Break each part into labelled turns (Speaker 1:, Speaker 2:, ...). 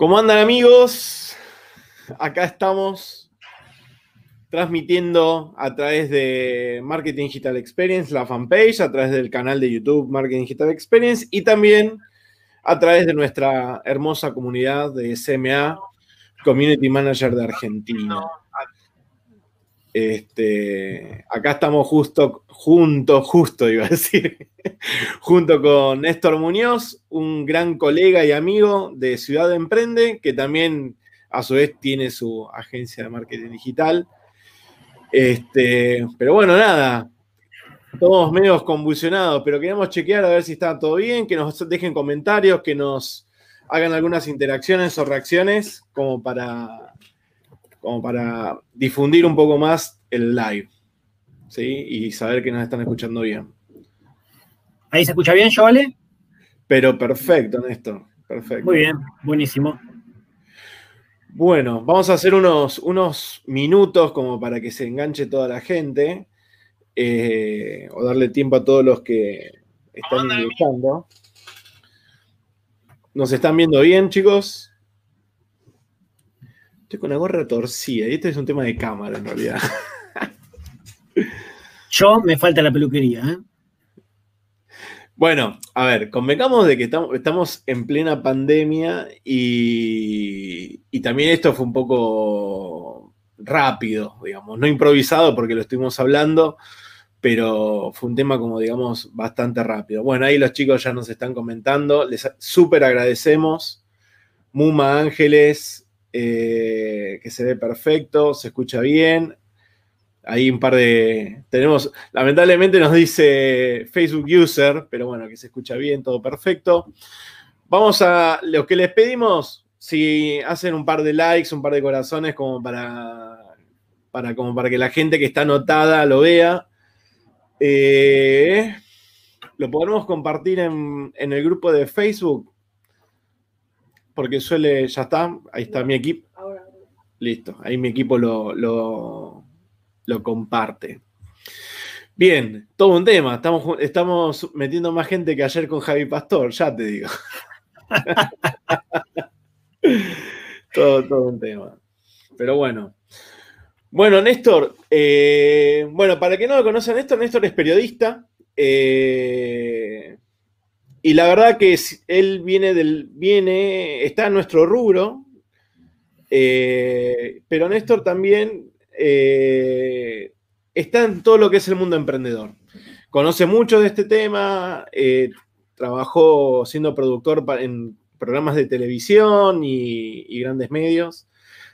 Speaker 1: ¿Cómo andan amigos? Acá estamos transmitiendo a través de Marketing Digital Experience, la fanpage, a través del canal de YouTube Marketing Digital Experience y también a través de nuestra hermosa comunidad de SMA, Community Manager de Argentina. Este, acá estamos justo, junto, justo iba a decir, junto con Néstor Muñoz, un gran colega y amigo de Ciudad Emprende, que también a su vez tiene su agencia de marketing digital. Este, pero bueno, nada, todos medios convulsionados, pero queremos chequear a ver si está todo bien, que nos dejen comentarios, que nos hagan algunas interacciones o reacciones como para como para difundir un poco más el live, ¿sí? Y saber que nos están escuchando bien.
Speaker 2: ¿Ahí se escucha bien, Joale?
Speaker 1: Pero perfecto, Néstor, perfecto.
Speaker 2: Muy bien, buenísimo.
Speaker 1: Bueno, vamos a hacer unos, unos minutos como para que se enganche toda la gente, eh, o darle tiempo a todos los que están ingresando. ¿Nos están viendo bien, chicos? Estoy con la gorra torcida y este es un tema de cámara en realidad.
Speaker 2: Yo me falta la peluquería. ¿eh?
Speaker 1: Bueno, a ver, convengamos de que estamos en plena pandemia y, también esto fue un poco rápido, digamos, no improvisado porque lo estuvimos hablando, pero fue un tema como, digamos, bastante rápido. Bueno, ahí los chicos ya nos están comentando, les súper agradecemos. Muma Ángeles, eh, que se ve perfecto, se escucha bien. Hay un par de. Tenemos. Lamentablemente nos dice Facebook User, pero bueno, que se escucha bien, todo perfecto. Vamos a. Lo que les pedimos, si hacen un par de likes, un par de corazones, como para. para como para que la gente que está anotada lo vea. Eh, lo podemos compartir en, en el grupo de Facebook porque suele, ya está, ahí está mi equipo. Listo, ahí mi equipo lo, lo, comparte. Bien, todo un tema. Estamos, estamos metiendo más gente que ayer con Javi Pastor, ya te digo. todo, todo un tema. Pero bueno. Bueno, Néstor, eh, bueno, para que no lo conocen, Néstor, Néstor es periodista. Eh, y la verdad que él viene del. viene. está en nuestro rubro. Eh, pero Néstor también eh, está en todo lo que es el mundo emprendedor. Conoce mucho de este tema. Eh, trabajó siendo productor en programas de televisión y, y grandes medios.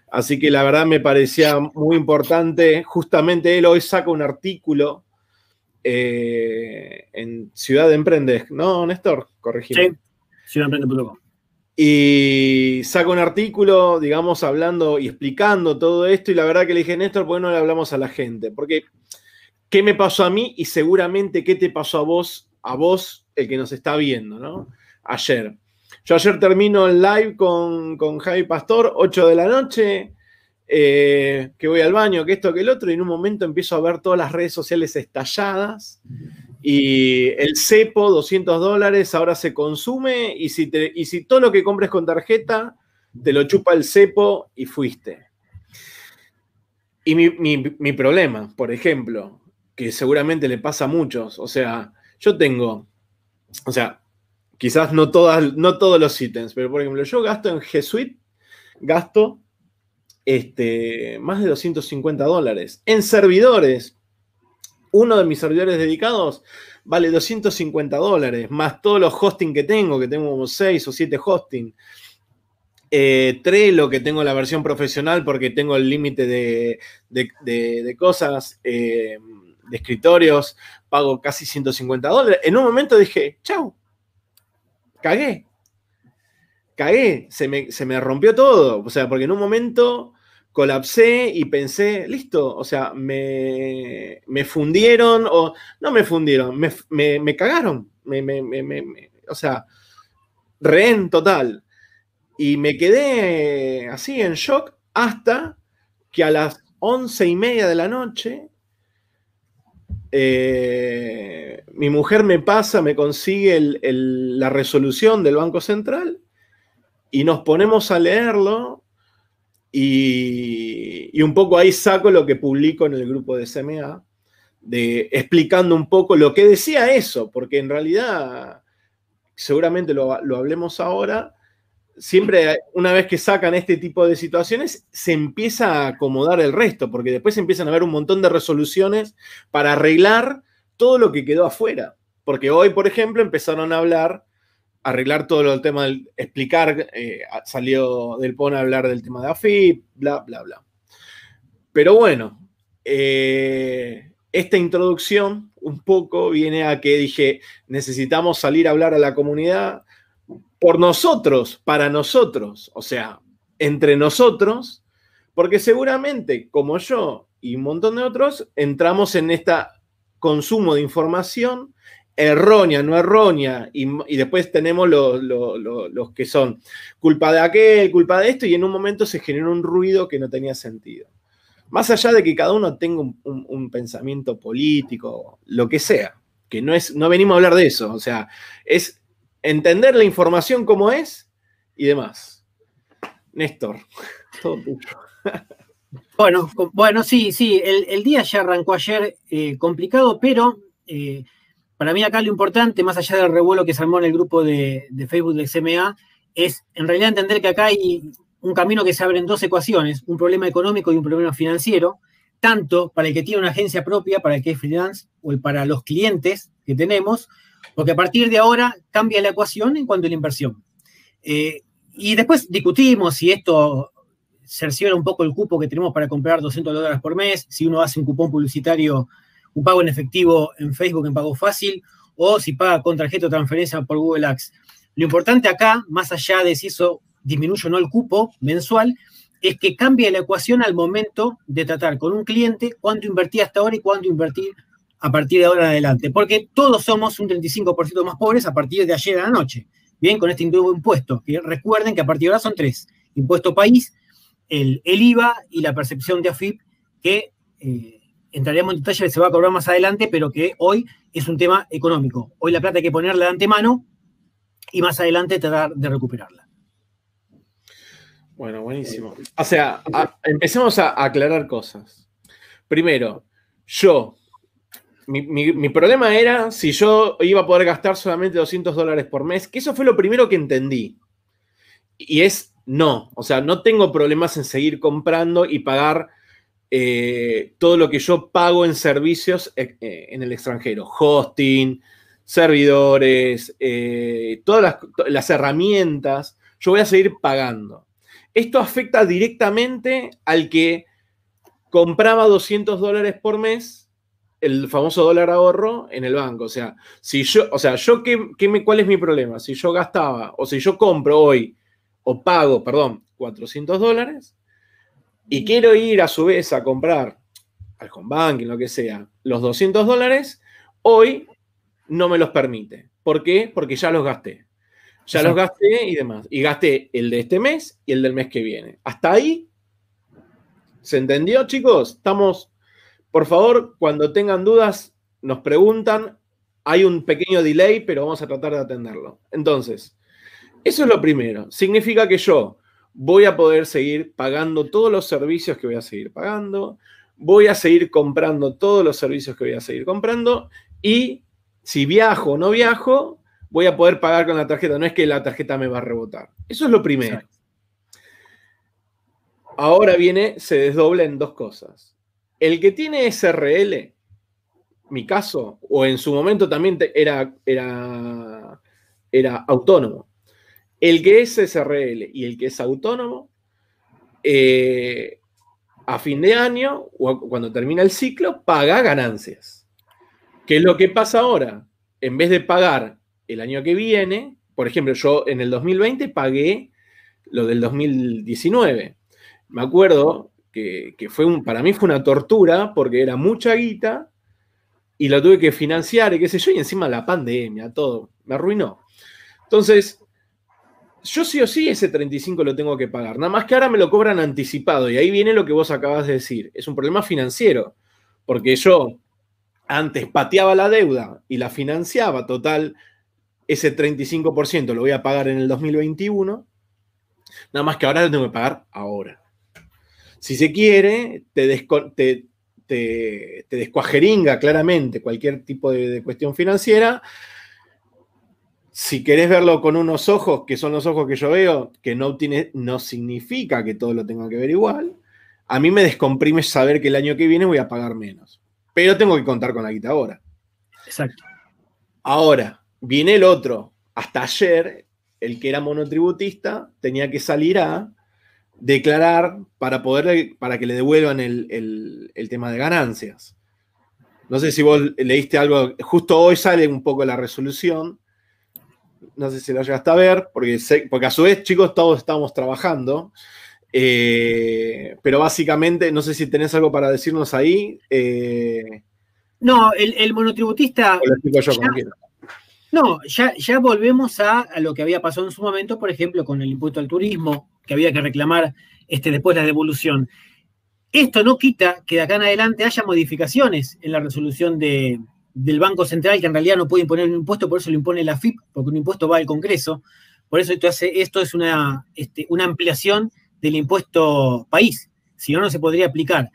Speaker 1: Así que la verdad me parecía muy importante. Justamente él hoy saca un artículo eh, en Ciudad de Emprendes, ¿no, Néstor? Corregime. Sí, ciudademprende.com. Y saca un artículo, digamos, hablando y explicando todo esto. Y la verdad que le dije, Néstor, ¿por qué no le hablamos a la gente? Porque, ¿qué me pasó a mí? Y seguramente, ¿qué te pasó a vos, a vos, el que nos está viendo, ¿no? Ayer. Yo ayer termino el live con, con Javi Pastor, 8 de la noche. Eh, que voy al baño, que esto, que el otro, y en un momento empiezo a ver todas las redes sociales estalladas y el cepo, 200 dólares, ahora se consume y si, y si todo lo que compres con tarjeta, te lo chupa el cepo y fuiste. Y mi, problema, por ejemplo, que seguramente le pasa a muchos, o sea, yo tengo, o sea, quizás no, todas, no todos los ítems, pero por ejemplo, yo gasto en G Suite, gasto este, más de 250 dólares. En servidores, uno de mis servidores dedicados vale 250 dólares, más todos los hosting que tengo, que tengo como 6 o 7 hosting. Eh, Trello, que tengo la versión profesional porque tengo el límite de, cosas, eh, de escritorios, pago casi 150 dólares. En un momento dije, chau, cagué. Cagué, se me, se me rompió todo. O sea, porque en un momento colapsé y pensé, listo, o sea, me, fundieron, o no me fundieron, me, cagaron, o sea, rehén total. Y me quedé así en shock hasta que a las once y media de la noche eh, mi mujer me pasa, me consigue la resolución del Banco Central y nos ponemos a leerlo y, un poco ahí saco lo que publico en el grupo de SMA, de, explicando un poco lo que decía eso, porque en realidad, seguramente lo, lo hablemos ahora, siempre una vez que sacan este tipo de situaciones, se empieza a acomodar el resto, porque después empiezan a haber un montón de resoluciones para arreglar todo lo que quedó afuera. Porque hoy, por ejemplo, empezaron a hablar, arreglar todo el tema explicar, eh, salió del PON a hablar del tema de AFIP, bla, bla, bla. Pero bueno, eh, esta introducción un poco viene a que dije, necesitamos salir a hablar a la comunidad por nosotros, para nosotros, o sea, entre nosotros, porque seguramente, como yo y un montón de otros, entramos en este consumo de información errónea, no errónea, y, después tenemos los que son culpa de aquel, culpa de esto, y en un momento se genera un ruido que no tenía sentido. Más allá de que cada uno tenga un, pensamiento político, lo que sea, que no, es, no venimos a hablar de eso, o sea, es entender la información como es y demás. Néstor, todo tuyo.
Speaker 2: Bueno, bueno, sí, sí, el, día ya arrancó ayer eh, complicado, pero eh, para mí acá lo importante, más allá del revuelo que se armó en el grupo de, Facebook del CMA, es en realidad entender que acá hay un camino que se abre en dos ecuaciones, un problema económico y un problema financiero, tanto para el que tiene una agencia propia, para el que es freelance, o para los clientes que tenemos, porque a partir de ahora cambia la ecuación en cuanto a la inversión. Eh, y después discutimos si esto cerciora un poco el cupo que tenemos para comprar 200 dólares por mes, si uno hace un cupón publicitario, un pago en efectivo en Facebook en pago fácil, o si paga con tarjeta o transferencia por Google Ads. Lo importante acá, más allá de si eso disminuye o no el cupo mensual, es que cambie la ecuación al momento de tratar con un cliente cuánto invertí hasta ahora y cuánto invertir a partir de ahora en adelante. Porque todos somos un 35% más pobres a partir de ayer a la noche. Bien, con este nuevo impuesto. Recuerden que a partir de ahora son tres. Impuesto país, el, IVA y la percepción de AFIP, que eh, entraremos en detalle, se va a cobrar más adelante, pero que hoy es un tema económico. Hoy la plata hay que ponerla de antemano y más adelante tratar de recuperarla.
Speaker 1: Bueno, buenísimo. O sea, empecemos a aclarar cosas. Primero, yo, mi, mi, problema era si yo iba a poder gastar solamente 200 dólares por mes, que eso fue lo primero que entendí. Y es no, o sea, no tengo problemas en seguir comprando y pagar eh, todo lo que yo pago en servicios eh, eh, en el extranjero, hosting, servidores, todas las, herramientas, yo voy a seguir pagando. Esto afecta directamente al que compraba 200 dólares por mes, el famoso dólar ahorro en el banco. O sea, si yo, o sea, yo ¿qué, qué ¿cuál es mi problema? Si yo gastaba o si yo compro hoy o pago, perdón, 400 dólares y quiero ir a su vez a comprar al home banking, lo que sea, los 200 dólares, hoy no me los permite. ¿Por qué? Porque ya los gasté. Ya los gasté y demás. Y gasté el de este mes y el del mes que viene. Hasta ahí, ¿se entendió, chicos? Estamos, por favor, cuando tengan dudas, nos preguntan. Hay un pequeño delay, pero vamos a tratar de atenderlo. Entonces, eso es lo primero. Significa que yo voy a poder seguir pagando todos los servicios que voy a seguir pagando, voy a seguir comprando todos los servicios que voy a seguir comprando y si viajo o no viajo, voy a poder pagar con la tarjeta. No es que la tarjeta me va a rebotar. Eso es lo primero. Ahora viene, se desdobla en dos cosas. El que tiene SRL, mi caso, o en su momento también era, era, era autónomo. El que es SRL y el que es autónomo, eh, a fin de año o cuando termina el ciclo, paga ganancias. ¿Qué es lo que pasa ahora? En vez de pagar el año que viene, por ejemplo, yo en el 2020 pagué lo del 2019. Me acuerdo que, fue para mí fue una tortura porque era mucha guita y lo tuve que financiar y qué sé yo, y encima la pandemia, todo, me arruinó. Entonces, yo sí o sí ese 35 lo tengo que pagar. Nada más que ahora me lo cobran anticipado. Y ahí viene lo que vos acabas de decir. Es un problema financiero. Porque yo antes pateaba la deuda y la financiaba. Total, ese 35% lo voy a pagar en el 2021. Nada más que ahora lo tengo que pagar ahora. Si se quiere, te, te, descuajeringa claramente cualquier tipo de, cuestión financiera. Si querés verlo con unos ojos, que son los ojos que yo veo, que no, tiene, no significa que todo lo tenga que ver igual, a mí me descomprime saber que el año que viene voy a pagar menos. Pero tengo que contar con la guita ahora.
Speaker 2: Exacto.
Speaker 1: Ahora, viene el otro. Hasta ayer, el que era monotributista tenía que salir a declarar para, poder, para que le devuelvan el, tema de ganancias. No sé si vos leíste algo, justo hoy sale un poco la resolución, no sé si lo llegaste a ver, porque, porque a su vez, chicos, todos estamos trabajando, eh, pero básicamente, no sé si tenés algo para decirnos ahí.
Speaker 2: Eh, no, el, monotributista... No, ya, ya volvemos a, lo que había pasado en su momento, por ejemplo, con el impuesto al turismo, que había que reclamar este, después la devolución. Esto no quita que de acá en adelante haya modificaciones en la resolución del Banco Central, que en realidad no puede imponer un impuesto, por eso lo impone la FIP, porque un impuesto va al Congreso. Por eso esto, hace, esto es una, este, una ampliación del impuesto país, si no, no se podría aplicar.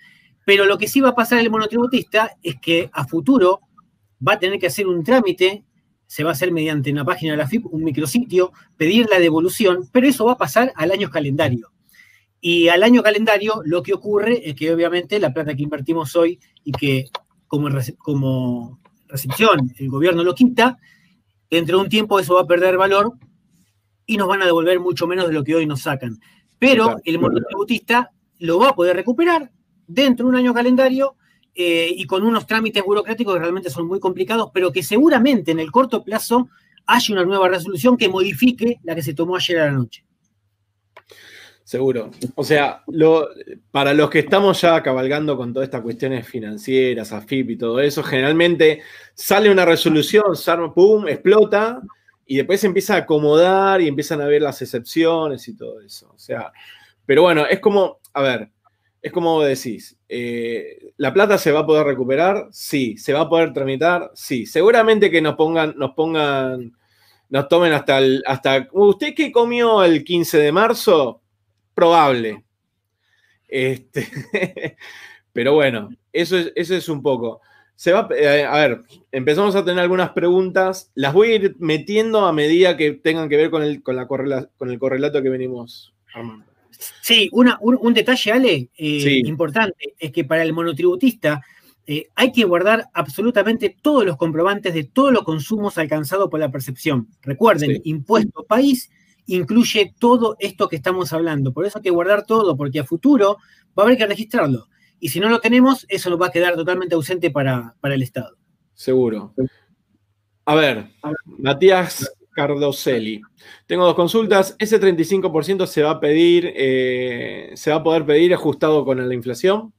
Speaker 2: Pero lo que sí va a pasar el monotributista es que a futuro va a tener que hacer un trámite se va a hacer mediante una página de la FIP, un micrositio, pedir la devolución, pero eso va a pasar al año calendario. Y al año calendario lo que ocurre es que obviamente la plata que invertimos hoy y que como, como recepción el gobierno lo quita, dentro de un tiempo eso va a perder valor y nos van a devolver mucho menos de lo que hoy nos sacan. Pero el monotributista lo va a poder recuperar dentro de un año calendario eh, y con unos trámites burocráticos que realmente son muy complicados, pero que seguramente en el corto plazo haya una nueva resolución que modifique la que se tomó ayer a la noche.
Speaker 1: Seguro. O sea, para los que estamos ya cabalgando con todas estas cuestiones financieras, AFIP y todo eso, generalmente sale una resolución, pum, explota y después se empieza a acomodar y empiezan a ver las excepciones y todo eso. O sea, pero bueno, es como, a ver, es como decís, eh, ¿la plata se va a poder recuperar? Sí. ¿Se va a poder tramitar? Sí. Seguramente que nos pongan, nos pongan, nos tomen hasta el, hasta, ¿usted qué comió el 15 de marzo? Probable. Este, pero bueno, eso es, eso es un poco. Se va, eh, a ver, empezamos a tener algunas preguntas. Las voy a ir metiendo a medida que tengan que ver con el, con la con el correlato que venimos armando.
Speaker 2: Sí, un, detalle, Ale, eh, importante, es que para el monotributista eh, hay que guardar absolutamente todos los comprobantes de todos los consumos alcanzados por la percepción. Recuerden, impuesto país incluye todo esto que estamos hablando. Por eso hay que guardar todo, porque a futuro va a haber que registrarlo. Y si no lo tenemos, eso nos va a quedar totalmente ausente para, para el Estado.
Speaker 1: Seguro. A ver, Matías Cardoselli. Tengo dos consultas. ¿Ese 35% se va a pedir, eh, se va a poder pedir ajustado con la inflación?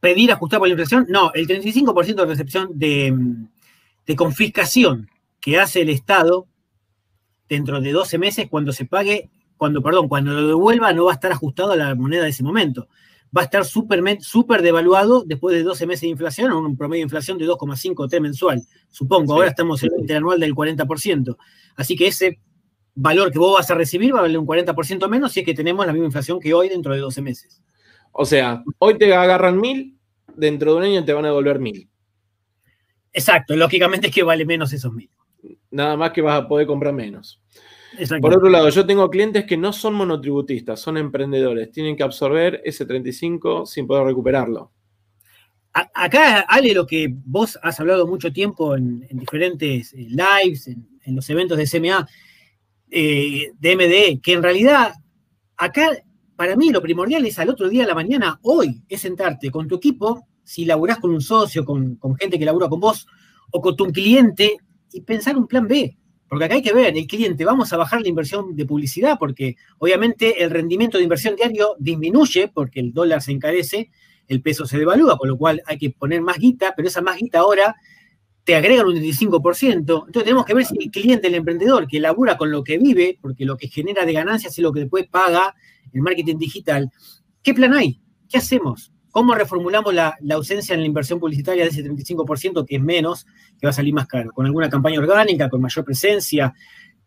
Speaker 2: ¿Pedir ajustado con la inflación? No, el 35% de recepción de, de confiscación que hace el Estado dentro de 12 meses cuando se pague, cuando, perdón, cuando lo devuelva no va a estar ajustado a la moneda de ese momento va a estar súper devaluado después de 12 meses de inflación, un promedio de inflación de 2,5 T mensual, supongo. Ahora estamos en el interanual del 40%. Así que ese valor que vos vas a recibir va a valer un 40% menos si es que tenemos la misma inflación que hoy dentro de 12 meses.
Speaker 1: O sea, hoy te agarran mil, dentro de un año te van a devolver mil.
Speaker 2: Exacto, lógicamente es que vale menos esos mil.
Speaker 1: Nada más que vas a poder comprar menos. Por otro lado, yo tengo clientes que no son monotributistas, son emprendedores. Tienen que absorber ese 35 sin poder recuperarlo.
Speaker 2: Acá, Ale, lo que vos has hablado mucho tiempo en, diferentes eh, lives, en, los eventos de CMA, eh, de MD, que en realidad acá para mí lo primordial es al otro día de la mañana, hoy, es sentarte con tu equipo, si laburás con un socio, con, con gente que labura con vos, o con tu cliente, y pensar un plan B. Porque acá hay que ver, el cliente, vamos a bajar la inversión de publicidad, porque obviamente el rendimiento de inversión diario disminuye porque el dólar se encarece, el peso se devalúa, con lo cual hay que poner más guita, pero esa más guita ahora te agregan un 25%. Entonces tenemos que ver si el cliente, el emprendedor, que labura con lo que vive, porque lo que genera de ganancias es lo que después paga el marketing digital, ¿qué plan hay? ¿Qué hacemos? ¿Cómo reformulamos la, ausencia en la inversión publicitaria de ese 35% que es menos, que va a salir más caro? ¿Con alguna campaña orgánica, con mayor presencia?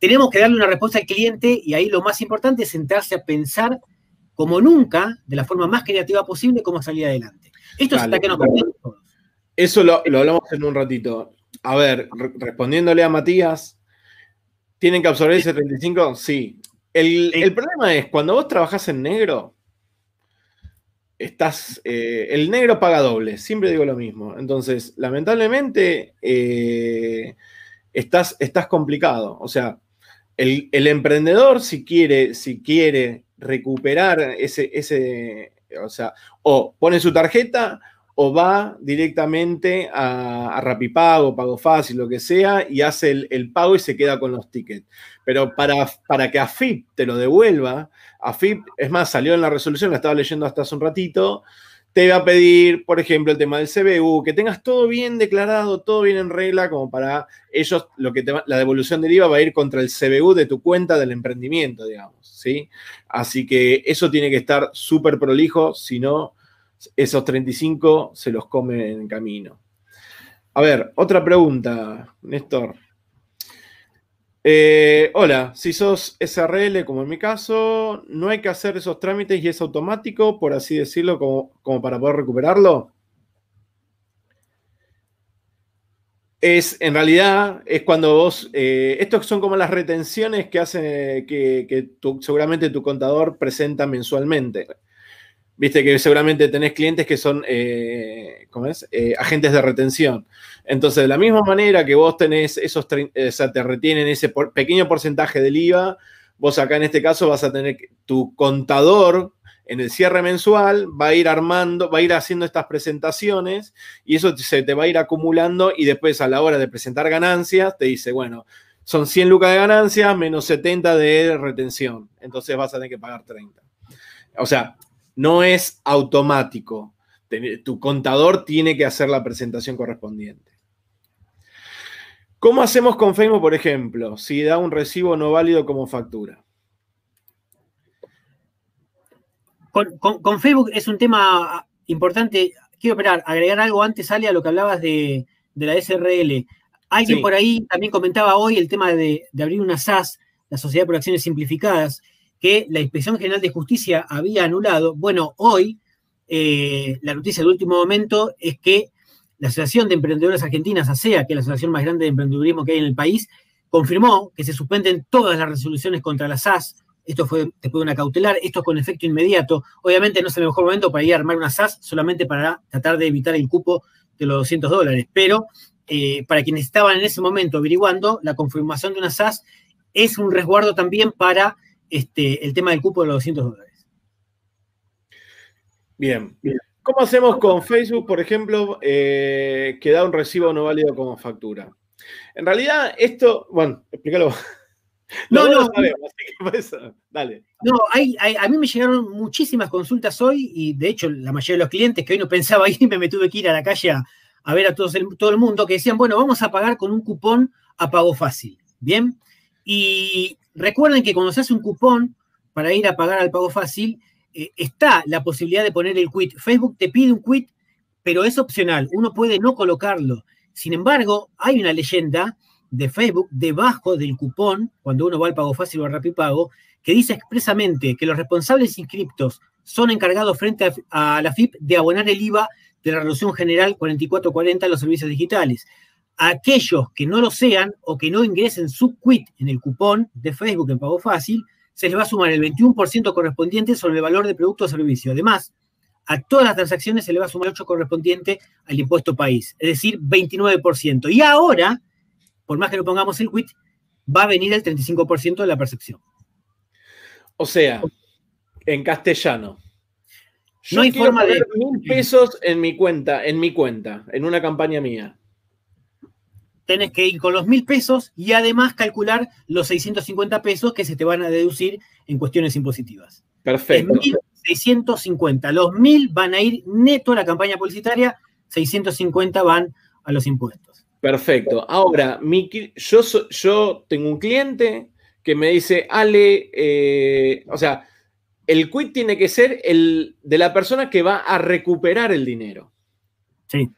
Speaker 2: tenemos que darle una respuesta al cliente y ahí lo más importante es sentarse a pensar como nunca, de la forma más creativa posible, cómo salir adelante. Esto es hasta que nos todos.
Speaker 1: Eso lo, hablamos en un ratito. A ver, respondiéndole a Matías, ¿tienen que absorber ese 35? Sí. El, problema es, cuando vos trabajás en negro, estás, eh, el negro paga doble, siempre digo lo mismo. Entonces, lamentablemente, eh, estás, estás complicado. O sea, el, emprendedor, si quiere, si quiere recuperar ese, ese, o sea, o pone su tarjeta o va directamente a, a Rapipago, Pago Fácil, lo que sea, y hace el, pago y se queda con los tickets. Pero para, para que AFIP te lo devuelva, AFIP, es más, salió en la resolución, la estaba leyendo hasta hace un ratito, te va a pedir, por ejemplo, el tema del CBU, que tengas todo bien declarado, todo bien en regla, como para ellos, lo que la devolución del IVA va a ir contra el CBU de tu cuenta del emprendimiento, digamos, ¿sí? Así que eso tiene que estar súper prolijo, si no, esos 35 se los come en camino. A ver, otra pregunta, Néstor. Eh, hola, si sos SRL, como en mi caso, ¿no hay que hacer esos trámites y es automático, por así decirlo, como, para poder recuperarlo? Es, en realidad, es cuando vos, eh, estos son como las retenciones que hace que, seguramente tu contador presenta mensualmente. Viste que seguramente tenés clientes que son, eh, ¿cómo es? Eh, agentes de retención. Entonces, de la misma manera que vos tenés esos, o sea, te retienen ese pequeño porcentaje del IVA, vos acá en este caso vas a tener tu contador en el cierre mensual va a ir armando, va a ir haciendo estas presentaciones y eso se te va a ir acumulando y después a la hora de presentar ganancias te dice, bueno, son 100 lucas de ganancias menos 70 de retención. Entonces vas a tener que pagar 30. O sea, no es automático. Tu contador tiene que hacer la presentación correspondiente. ¿Cómo hacemos con Facebook, por ejemplo, si da un recibo no válido como factura?
Speaker 2: Con, Facebook es un tema importante. Quiero esperar, agregar algo antes, Ale, a lo que hablabas de, la SRL. Alguien por ahí también comentaba hoy el tema de, de abrir una SAS, la Sociedad por Acciones Simplificadas que la Inspección General de Justicia había anulado. Bueno, hoy eh, la noticia del último momento es que la Asociación de Emprendedores Argentinas, ASEA, que es la asociación más grande de emprendedurismo que hay en el país, confirmó que se suspenden todas las resoluciones contra la SAS. Esto fue después de una cautelar, esto con efecto inmediato. Obviamente no es el mejor momento para ir a armar una SAS solamente para tratar de evitar el cupo de los 200 dólares, pero eh, para quienes estaban en ese momento averiguando, la confirmación de una SAS es un resguardo también para este, el tema del cupo de los 200 dólares.
Speaker 1: Bien. ¿Cómo hacemos con Facebook, por ejemplo, eh, que da un recibo no válido como factura? En realidad, esto, bueno, explícalo.
Speaker 2: No, no, dale. No, a mí me llegaron muchísimas consultas hoy y de hecho la mayoría de los clientes que hoy no pensaba ir, me tuve que ir a la calle a, ver a todos todo el mundo que decían, bueno, vamos a pagar con un cupón a pago fácil. Bien. Y recuerden que cuando se hace un cupón para ir a pagar al pago fácil, eh, está la posibilidad de poner el quit. Facebook te pide un quit, pero es opcional. Uno puede no colocarlo. Sin embargo, hay una leyenda de Facebook debajo del cupón, cuando uno va al pago fácil o al Rapipago, que dice expresamente que los responsables inscriptos son encargados frente a, a la FIP de abonar el IVA de la Resolución General 4440 de los servicios digitales aquellos que no lo sean o que no ingresen su quit en el cupón de Facebook en pago fácil, se les va a sumar el 21% correspondiente sobre el valor de producto o servicio. Además, a todas las transacciones se le va a sumar el 8% correspondiente al impuesto país, es decir, 29%. Y ahora, por más que no pongamos el quit, va a venir el 35% de la percepción.
Speaker 1: O sea, en castellano. no hay forma de mil pesos en mi cuenta, en mi cuenta, en una campaña mía
Speaker 2: tenés que ir con los mil pesos y además calcular los 650 pesos que se te van a deducir en cuestiones impositivas.
Speaker 1: Perfecto.
Speaker 2: 650. Los mil van a ir neto a la campaña publicitaria, 650 van a los impuestos.
Speaker 1: Perfecto. Ahora, yo, yo tengo un cliente que me dice, Ale, eh, o sea, el quit tiene que ser el de la persona que va a recuperar el dinero.
Speaker 2: Sí.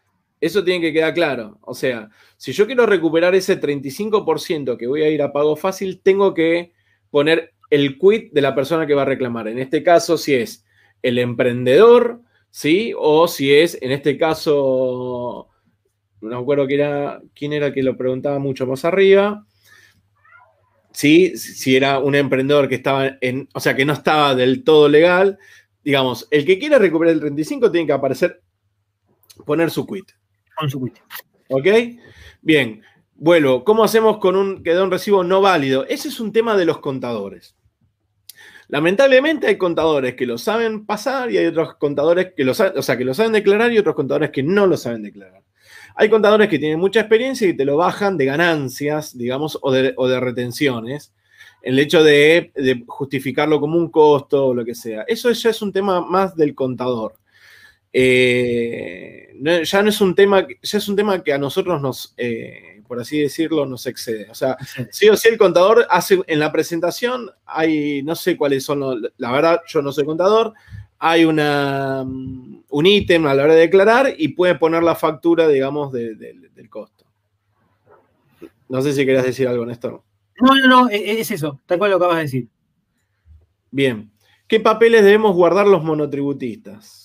Speaker 1: Eso tiene que quedar claro. O sea, si yo quiero recuperar ese 35% que voy a ir a pago fácil, tengo que poner el quit de la persona que va a reclamar. En este caso, si es el emprendedor, ¿sí? O si es, en este caso, no me acuerdo era, quién era que lo preguntaba mucho más arriba. ¿Sí? Si era un emprendedor que estaba en, o sea, que no estaba del todo legal, digamos, el que quiere recuperar el 35 tiene que aparecer, poner su quit. ¿Ok? Bien, vuelvo. ¿Cómo hacemos con un que da un recibo no válido? Ese es un tema de los contadores. Lamentablemente hay contadores que lo saben pasar y hay otros contadores que lo, o sea, que lo saben declarar y otros contadores que no lo saben declarar. Hay contadores que tienen mucha experiencia y te lo bajan de ganancias, digamos, o de, retenciones. El hecho de, justificarlo como un costo o lo que sea. Eso ya es un tema más del contador. Eh, ya no es un tema, ya es un tema que a nosotros nos, eh, por así decirlo, nos excede. O sea, sí o sí el contador hace en la presentación, hay, no sé cuáles son, la verdad, yo no soy contador, hay una, mm, un ítem a la hora de declarar y puede poner la factura, digamos, del costo. No sé si querías decir algo, Néstor.
Speaker 2: No, no, no, e, e, es eso, tal cual lo acabas de decir.
Speaker 1: Bien. ¿Qué papeles debemos guardar los monotributistas?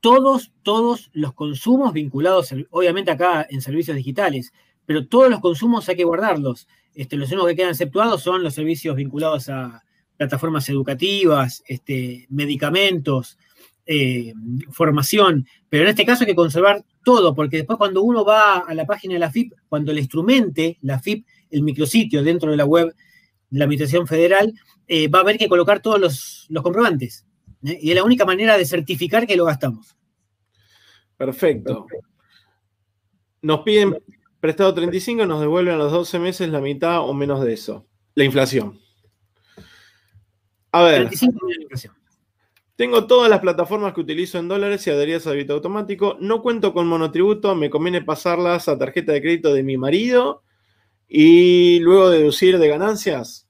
Speaker 2: Todos, todos los consumos vinculados, obviamente acá en servicios digitales, pero todos los consumos hay que guardarlos. Este, los únicos que quedan exceptuados son los servicios vinculados a plataformas educativas, este, medicamentos, eh, formación, pero en este caso hay que conservar todo, porque después cuando uno va a la página de la FIP, cuando le instrumente la FIP, el micrositio dentro de la web de la Administración Federal, eh, va a haber que colocar todos los, los comprobantes. ¿Eh? Y es la única manera de certificar que lo gastamos.
Speaker 1: Perfecto. Nos piden prestado 35, nos devuelven a los 12 meses la mitad o menos de eso. La inflación. A ver. Tengo todas las plataformas que utilizo en dólares y adheridas a débito automático. No cuento con monotributo, me conviene pasarlas a tarjeta de crédito de mi marido y luego deducir de ganancias.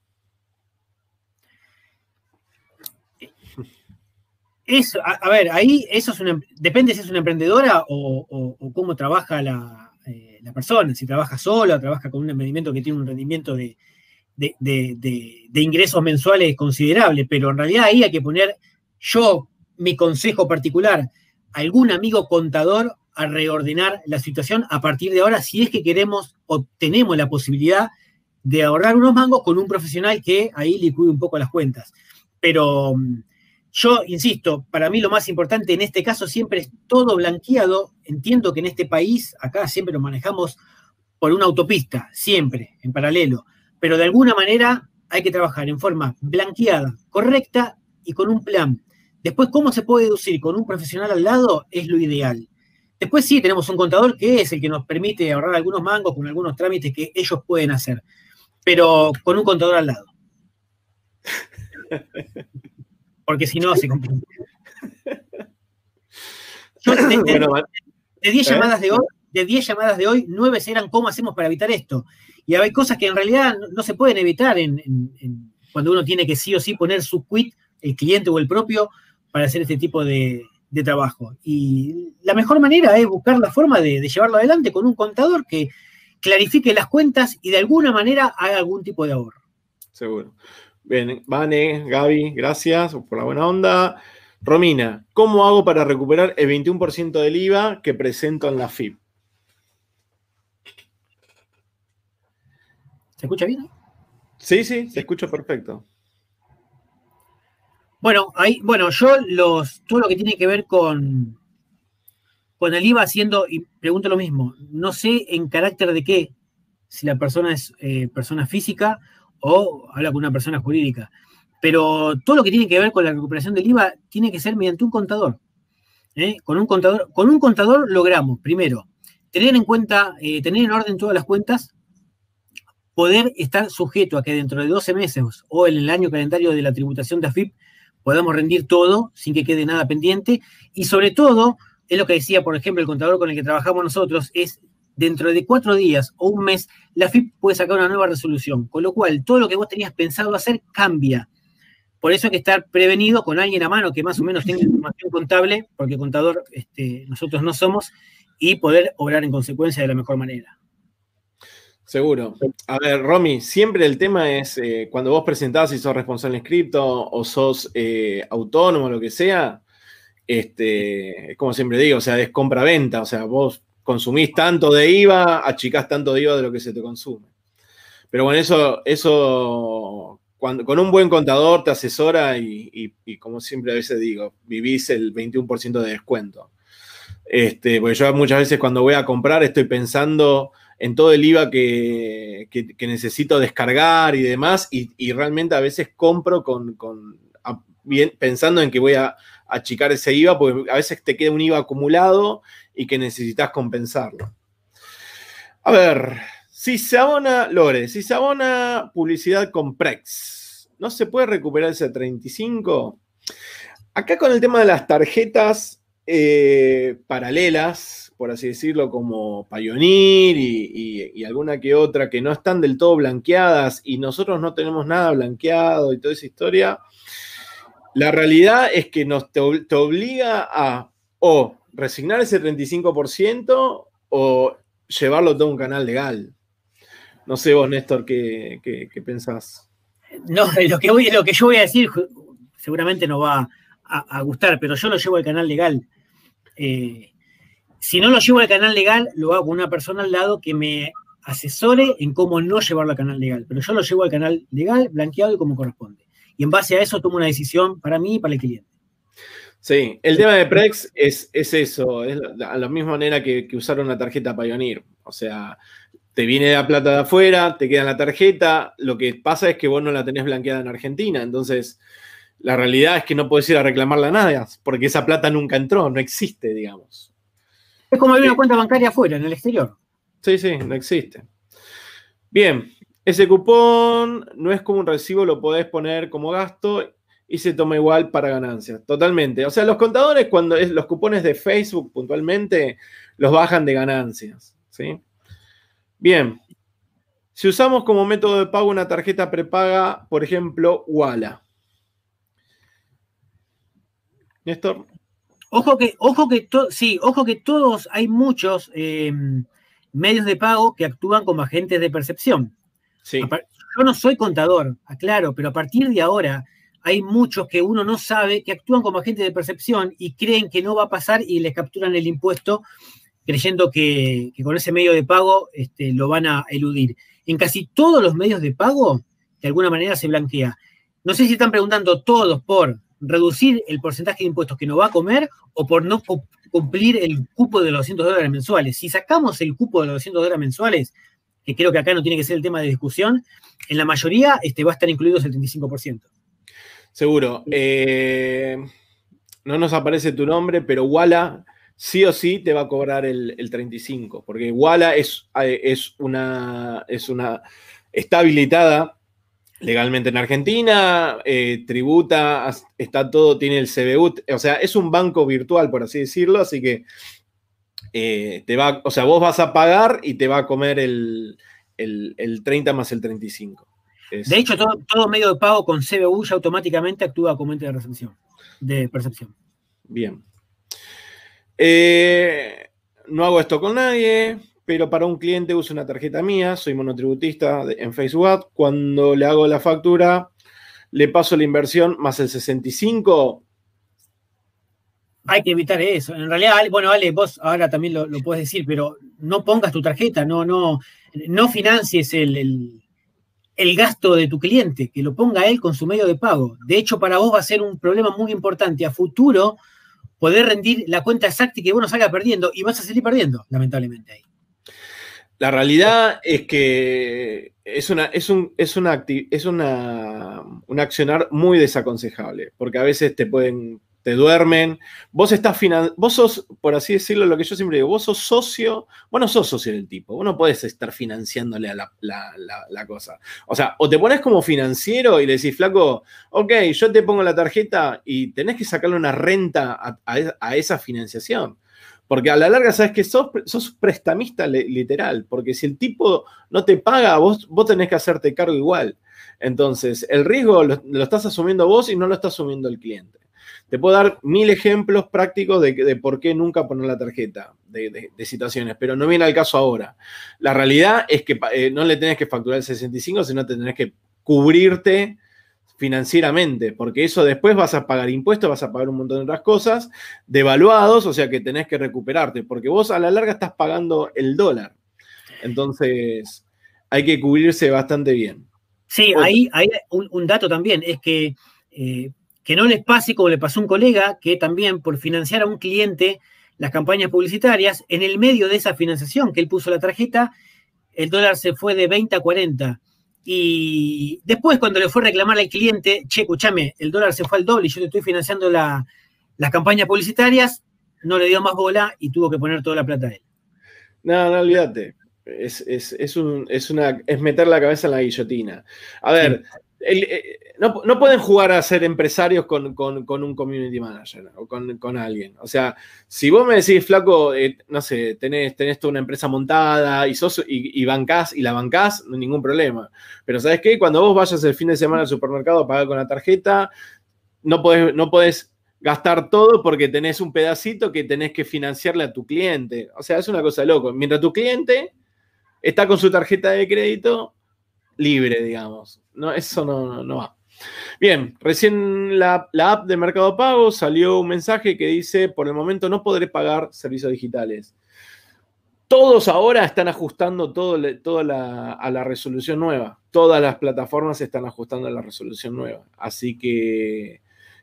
Speaker 2: Eso, a, ver, ahí eso es una, depende si es una emprendedora o, cómo trabaja eh, la, persona, si trabaja sola, trabaja con un emprendimiento que tiene un rendimiento de, ingresos mensuales considerable, pero en realidad ahí hay que poner yo, mi consejo particular, algún amigo contador a reordenar la situación a partir de ahora, si es que queremos o tenemos la posibilidad de ahorrar unos mangos con un profesional que ahí licude un poco las cuentas. Pero mm, yo, insisto, para mí lo más importante en este caso siempre es todo blanqueado. Entiendo que en este país, acá siempre lo manejamos por una autopista, siempre, en paralelo. Pero de alguna manera hay que trabajar en forma blanqueada, correcta y con un plan. Después, cómo se puede deducir con un profesional al lado es lo ideal. Después sí, tenemos un contador que es el que nos permite ahorrar algunos mangos con algunos trámites que ellos pueden hacer, pero con un contador al lado. porque si no se complica. de, 10 ¿Eh? llamadas de hoy, de 10 llamadas de hoy, 9 eran cómo hacemos para evitar esto. Y hay cosas que en realidad no, se pueden evitar cuando uno tiene que sí o sí poner su quit, el cliente o el propio, para hacer este tipo de, trabajo. Y la mejor manera es buscar la forma de, de, llevarlo adelante con un contador que clarifique las cuentas y de alguna manera haga algún tipo de ahorro.
Speaker 1: Seguro. Bien, Vane, Gaby, gracias por la buena onda. Romina, ¿cómo hago para recuperar el 21% del IVA que presento en la FIP?
Speaker 2: ¿Se escucha bien?
Speaker 1: Sí, sí, se escucha perfecto.
Speaker 2: Bueno, ahí, bueno, yo los, todo lo que tiene que ver con, con el IVA haciendo, y pregunto lo mismo, no sé en carácter de qué, si la persona es eh, persona física o habla con una persona jurídica. Pero todo lo que tiene que ver con la recuperación del IVA tiene que ser mediante un contador. ¿eh? Con, un contador con un contador logramos, primero, tener en cuenta, eh, tener en orden todas las cuentas, poder estar sujeto a que dentro de 12 meses o en el año calendario de la tributación de AFIP podamos rendir todo sin que quede nada pendiente y sobre todo, es lo que decía, por ejemplo, el contador con el que trabajamos nosotros, es dentro de cuatro días o un mes, la FIP puede sacar una nueva resolución. Con lo cual, todo lo que vos tenías pensado hacer cambia. por eso hay que estar prevenido con alguien a mano que más o menos tenga información contable, porque contador este, nosotros no somos, y poder obrar en consecuencia de la mejor manera.
Speaker 1: Seguro. A ver, Romy, siempre el tema es eh, cuando vos presentás si sos responsable en cripto o sos eh, autónomo lo que sea, este, como siempre digo, o sea, es compra-venta, o sea, vos consumís tanto de IVA, achicás tanto de IVA de lo que se te consume. Pero bueno, eso, eso con un buen contador te asesora y, como siempre a veces digo, vivís el 21% de descuento. Este, porque yo muchas veces cuando voy a comprar estoy pensando en todo el IVA que, necesito descargar y demás, y, realmente a veces compro con, bien, pensando en que voy a achicar ese IVA, porque a veces te queda un IVA acumulado y que necesitas compensarlo. A ver, si se abona, Lore, si se abona publicidad con Prex, ¿no se puede recuperar ese 35? Acá con el tema de las tarjetas eh, paralelas, por así decirlo, como Pioneer y, alguna que otra que no están del todo blanqueadas y nosotros no tenemos nada blanqueado y toda esa historia, la realidad es que nos te, obliga a o resignar ese 35% o llevarlo todo un canal legal. No sé vos, Néstor, ¿qué, pensás?
Speaker 2: No, lo que, voy, lo que yo voy a decir seguramente no va a, gustar, pero yo lo llevo al canal legal. Eh, si no lo llevo al canal legal, lo hago con una persona al lado que me asesore en cómo no llevarlo al canal legal. Pero yo lo llevo al canal legal, blanqueado y como corresponde. Y en base a eso tomo una decisión para mí y para el cliente.
Speaker 1: Sí, el tema de Prex es, eso, es a la misma manera que, que usar una tarjeta Pioneer. O sea, te viene la plata de afuera, te queda la tarjeta, lo que pasa es que vos no la tenés blanqueada en Argentina, entonces la realidad es que no puedes ir a reclamarla nada, porque esa plata nunca entró, no existe, digamos.
Speaker 2: Es como abrir una cuenta bancaria afuera, en el exterior.
Speaker 1: Sí, sí, no existe. Bien, ese cupón no es como un recibo, lo podés poner como gasto y se toma igual para ganancias. Totalmente. O sea, los contadores, cuando es los cupones de Facebook puntualmente, los bajan de ganancias. ¿sí? Bien. Si usamos como método de pago una tarjeta prepaga, por ejemplo, Walla. Néstor.
Speaker 2: Ojo que, ojo que, sí, ojo que todos, hay muchos em, medios de pago que actúan como agentes de percepción. Sí. Yo no soy contador, aclaro, pero a partir de ahora hay muchos que uno no sabe que actúan como agentes de percepción y creen que no va a pasar y les capturan el impuesto creyendo que, con ese medio de pago este, lo van a eludir. En casi todos los medios de pago, de alguna manera se blanquea. No sé si están preguntando todos por reducir el porcentaje de impuestos que nos va a comer o por no cumplir el cupo de los 200 dólares mensuales. Si sacamos el cupo de los 200 dólares mensuales, que creo que acá no tiene que ser el tema de discusión, en la mayoría este, va a estar incluido el 35%.
Speaker 1: Seguro. Eh, no nos aparece tu nombre, pero Walla sí o sí te va a cobrar el, 35%, porque Walla es, una, es una, está habilitada legalmente en Argentina, eh, tributa, está todo, tiene el CBU, o sea, es un banco virtual, por así decirlo, así que eh, te va, o sea, vos vas a pagar y te va a comer el, 30 más el 35.
Speaker 2: De hecho, todo, medio de pago con CBU ya automáticamente actúa como ente de recepción, de percepción.
Speaker 1: Bien. Eh, no hago esto con nadie, pero para un cliente uso una tarjeta mía, soy monotributista en Facebook. Cuando le hago la factura, le paso la inversión más el 65.
Speaker 2: Hay que evitar eso. En realidad, bueno, Ale, vos ahora también lo, puedes decir, pero no pongas tu tarjeta, no, no, no financies el, el gasto de tu cliente, que lo ponga él con su medio de pago. De hecho, para vos va a ser un problema muy importante a futuro poder rendir la cuenta exacta y que uno salga perdiendo y vas a salir perdiendo, lamentablemente ahí.
Speaker 1: La realidad es que es una, es un, es una, es una, un accionar muy desaconsejable, porque a veces te pueden, te duermen. Vos estás vos sos, por así decirlo, lo que yo siempre digo, vos sos socio, vos no sos socio del tipo, vos no podés estar financiándole a la, cosa. O sea, o te pones como financiero y le decís, flaco, ok, yo te pongo la tarjeta y tenés que sacarle una renta a esa financiación. Porque a la larga sabes que sos, sos prestamista literal, porque si el tipo no te paga, vos, vos tenés que hacerte cargo igual. Entonces, el riesgo lo, estás asumiendo vos y no lo está asumiendo el cliente. Te puedo dar mil ejemplos prácticos de, por qué nunca poner la tarjeta de, situaciones, pero no viene al caso ahora. La realidad es que eh, no le tenés que facturar el 65, sino te tenés que cubrirte financieramente, porque eso después vas a pagar impuestos, vas a pagar un montón de otras cosas, devaluados, o sea que tenés que recuperarte, porque vos a la larga estás pagando el dólar. Entonces, hay que cubrirse bastante bien.
Speaker 2: Sí, ahí hay un, dato también, es que eh, que no les pase como le pasó a un colega, que también por financiar a un cliente las campañas publicitarias, en el medio de esa financiación que él puso la tarjeta, el dólar se fue de 20 a 40. Y después, cuando le fue a reclamar al cliente, che, escúchame, el dólar se fue al doble y yo te estoy financiando las campañas publicitarias, no le dio más bola y tuvo que poner toda la plata a él.
Speaker 1: No, no, olvídate. Es, una, es meter la cabeza en la guillotina. A ver, eh, no, pueden jugar a ser empresarios con, un community manager o con, alguien. O sea, si vos me decís, flaco, eh, no sé, tenés, tenés toda una empresa montada y, sos, y, bancás y la bancás, no hay ningún problema. Pero ¿sabes qué? Cuando vos vayas el fin de semana al supermercado a pagar con la tarjeta, no podés, no podés gastar todo porque tenés un pedacito que tenés que financiarle a tu cliente. O sea, es una cosa loco. Mientras tu cliente está con su tarjeta de crédito libre, digamos. No, eso no, va. Bien, recién la, app de Mercado Pago salió un mensaje que dice, por el momento no podré pagar servicios digitales. Todos ahora están ajustando todo, a la resolución nueva. Todas las plataformas están ajustando a la resolución nueva. Así que,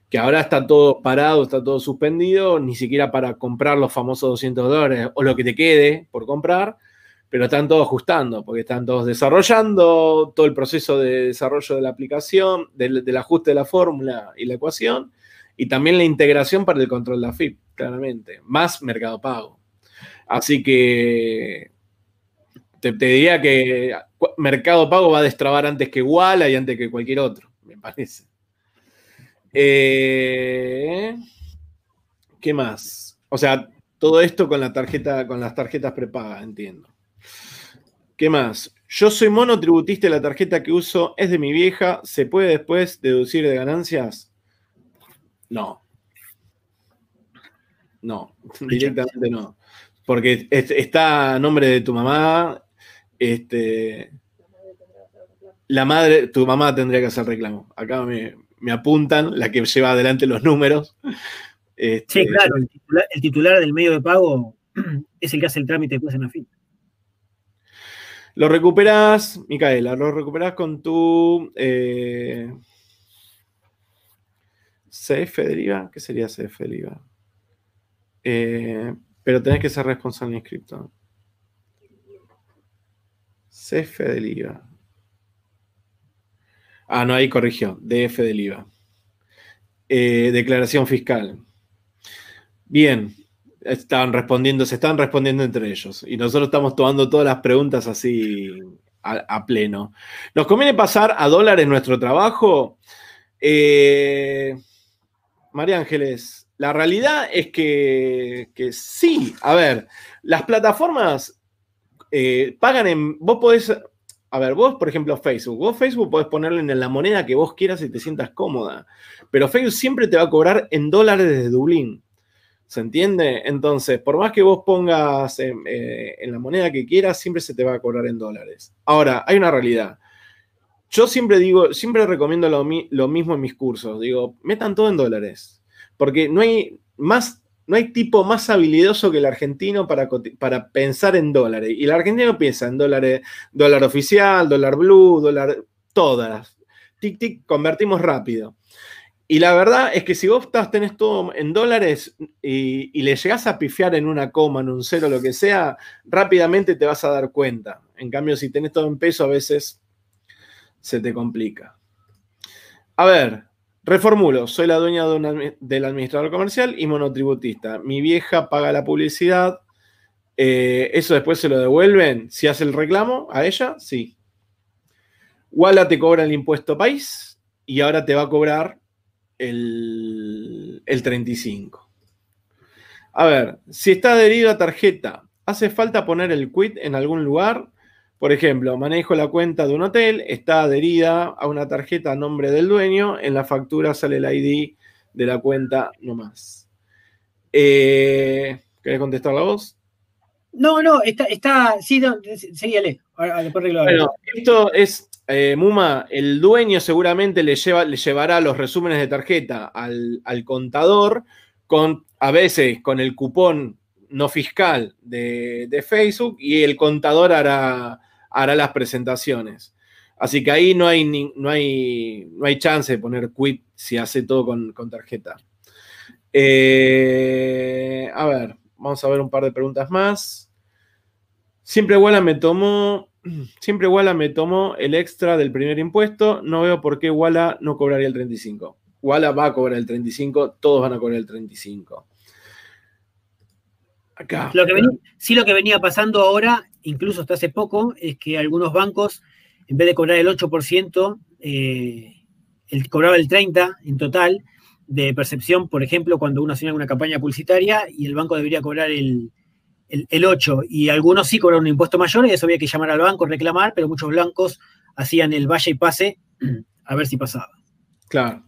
Speaker 1: que ahora está todo parado, está todo suspendido, ni siquiera para comprar los famosos 200 dólares o lo que te quede por comprar pero están todos ajustando, porque están todos desarrollando todo el proceso de desarrollo de la aplicación, del, ajuste de la fórmula y la ecuación, y también la integración para el control de la FIP, claramente, más mercado pago. Así que te, diría que mercado pago va a destrabar antes que Walla y antes que cualquier otro, me parece. Eh, ¿Qué más? O sea, todo esto con la tarjeta, con las tarjetas prepagas, entiendo. ¿Qué más? Yo soy monotributista y la tarjeta que uso es de mi vieja. ¿Se puede después deducir de ganancias? No. No, directamente no. Porque está a nombre de tu mamá. Este, la madre, tu mamá tendría que hacer reclamo. Acá me, apuntan, la que lleva adelante los números.
Speaker 2: Este, sí, claro, el titular, el titular, del medio de pago es el que hace el trámite después en la fin.
Speaker 1: Lo recuperas, Micaela, lo recuperas con tu eh, CF deriva. ¿Qué sería CF deriva? Eh, pero tenés que ser responsable inscripto. CF del IVA. Ah, no, ahí corrigió. DF del IVA. Eh, declaración fiscal. Bien, están respondiendo, se están respondiendo entre ellos. Y nosotros estamos tomando todas las preguntas así a, pleno. ¿Nos conviene pasar a dólares nuestro trabajo? Eh, María Ángeles, la realidad es que, sí. A ver, las plataformas eh, pagan en. Vos podés. A ver, vos, por ejemplo, Facebook. Vos, Facebook, podés ponerle en la moneda que vos quieras y te sientas cómoda. Pero Facebook siempre te va a cobrar en dólares desde Dublín. ¿Se entiende? Entonces, por más que vos pongas eh, en, la moneda que quieras, siempre se te va a cobrar en dólares. Ahora, hay una realidad. Yo siempre digo, siempre recomiendo lo, mismo en mis cursos. Digo, metan todo en dólares. Porque no hay más, no hay tipo más habilidoso que el argentino para, para pensar en dólares. Y el argentino piensa en dólares, dólar oficial, dólar blue, dólar, todas. Tic, tic, convertimos rápido. Y la verdad es que si vos estás, tenés todo en dólares y, le llegás a pifiar en una coma, en un cero, lo que sea, rápidamente te vas a dar cuenta. En cambio, si tenés todo en peso, a veces se te complica. A ver, reformulo. Soy la dueña del administrador comercial y monotributista. Mi vieja paga la publicidad. Eh, ¿Eso después se lo devuelven? Si hace el reclamo a ella, sí. Walla te cobra el impuesto país y ahora te va a cobrar el, 35. A ver, si está adherido a tarjeta, ¿hace falta poner el quit en algún lugar? Por ejemplo, manejo la cuenta de un hotel, está adherida a una tarjeta a nombre del dueño, en la factura sale el ID de la cuenta nomás. Eh, ¿Querés contestar la voz?
Speaker 2: No, no, está, está sí, no,
Speaker 1: Bueno, esto es, eh, Muma, el dueño seguramente le, lleva, le llevará los resúmenes de tarjeta al, contador, con, a veces con el cupón no fiscal de, Facebook y el contador hará, hará, las presentaciones. Así que ahí no hay, no hay, no hay chance de poner quit si hace todo con, tarjeta. Eh, a ver, vamos a ver un par de preguntas más. Siempre Walla me tomó, siempre Walla me tomó el extra del primer impuesto. No veo por qué Walla no cobraría el 35. Walla va a cobrar el 35, todos van a cobrar el 35.
Speaker 2: Lo que sí, lo que venía pasando ahora, incluso hasta hace poco, es que algunos bancos, en vez de cobrar el 8%, eh, el, cobraba el 30% en total de percepción, por ejemplo, cuando uno hacía una campaña publicitaria y el banco debería cobrar el, el, 8%. Y algunos sí cobraron un impuesto mayor y eso había que llamar al banco, reclamar, pero muchos bancos hacían el vaya y pase a ver si pasaba.
Speaker 1: Claro.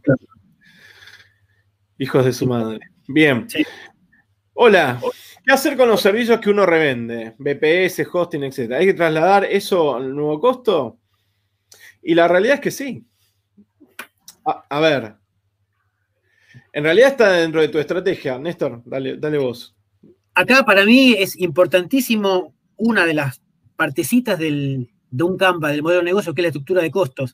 Speaker 1: Hijos de su madre. Bien. Hola. ¿Qué hacer con los servicios que uno revende? BPS, hosting, etc. ¿Hay que trasladar eso al nuevo costo? Y la realidad es que sí. A, ver. En realidad está dentro de tu estrategia. Néstor, dale, dale vos.
Speaker 2: Acá para mí es importantísimo una de las partecitas de un Canva, del modelo de negocio, que es la estructura de costos.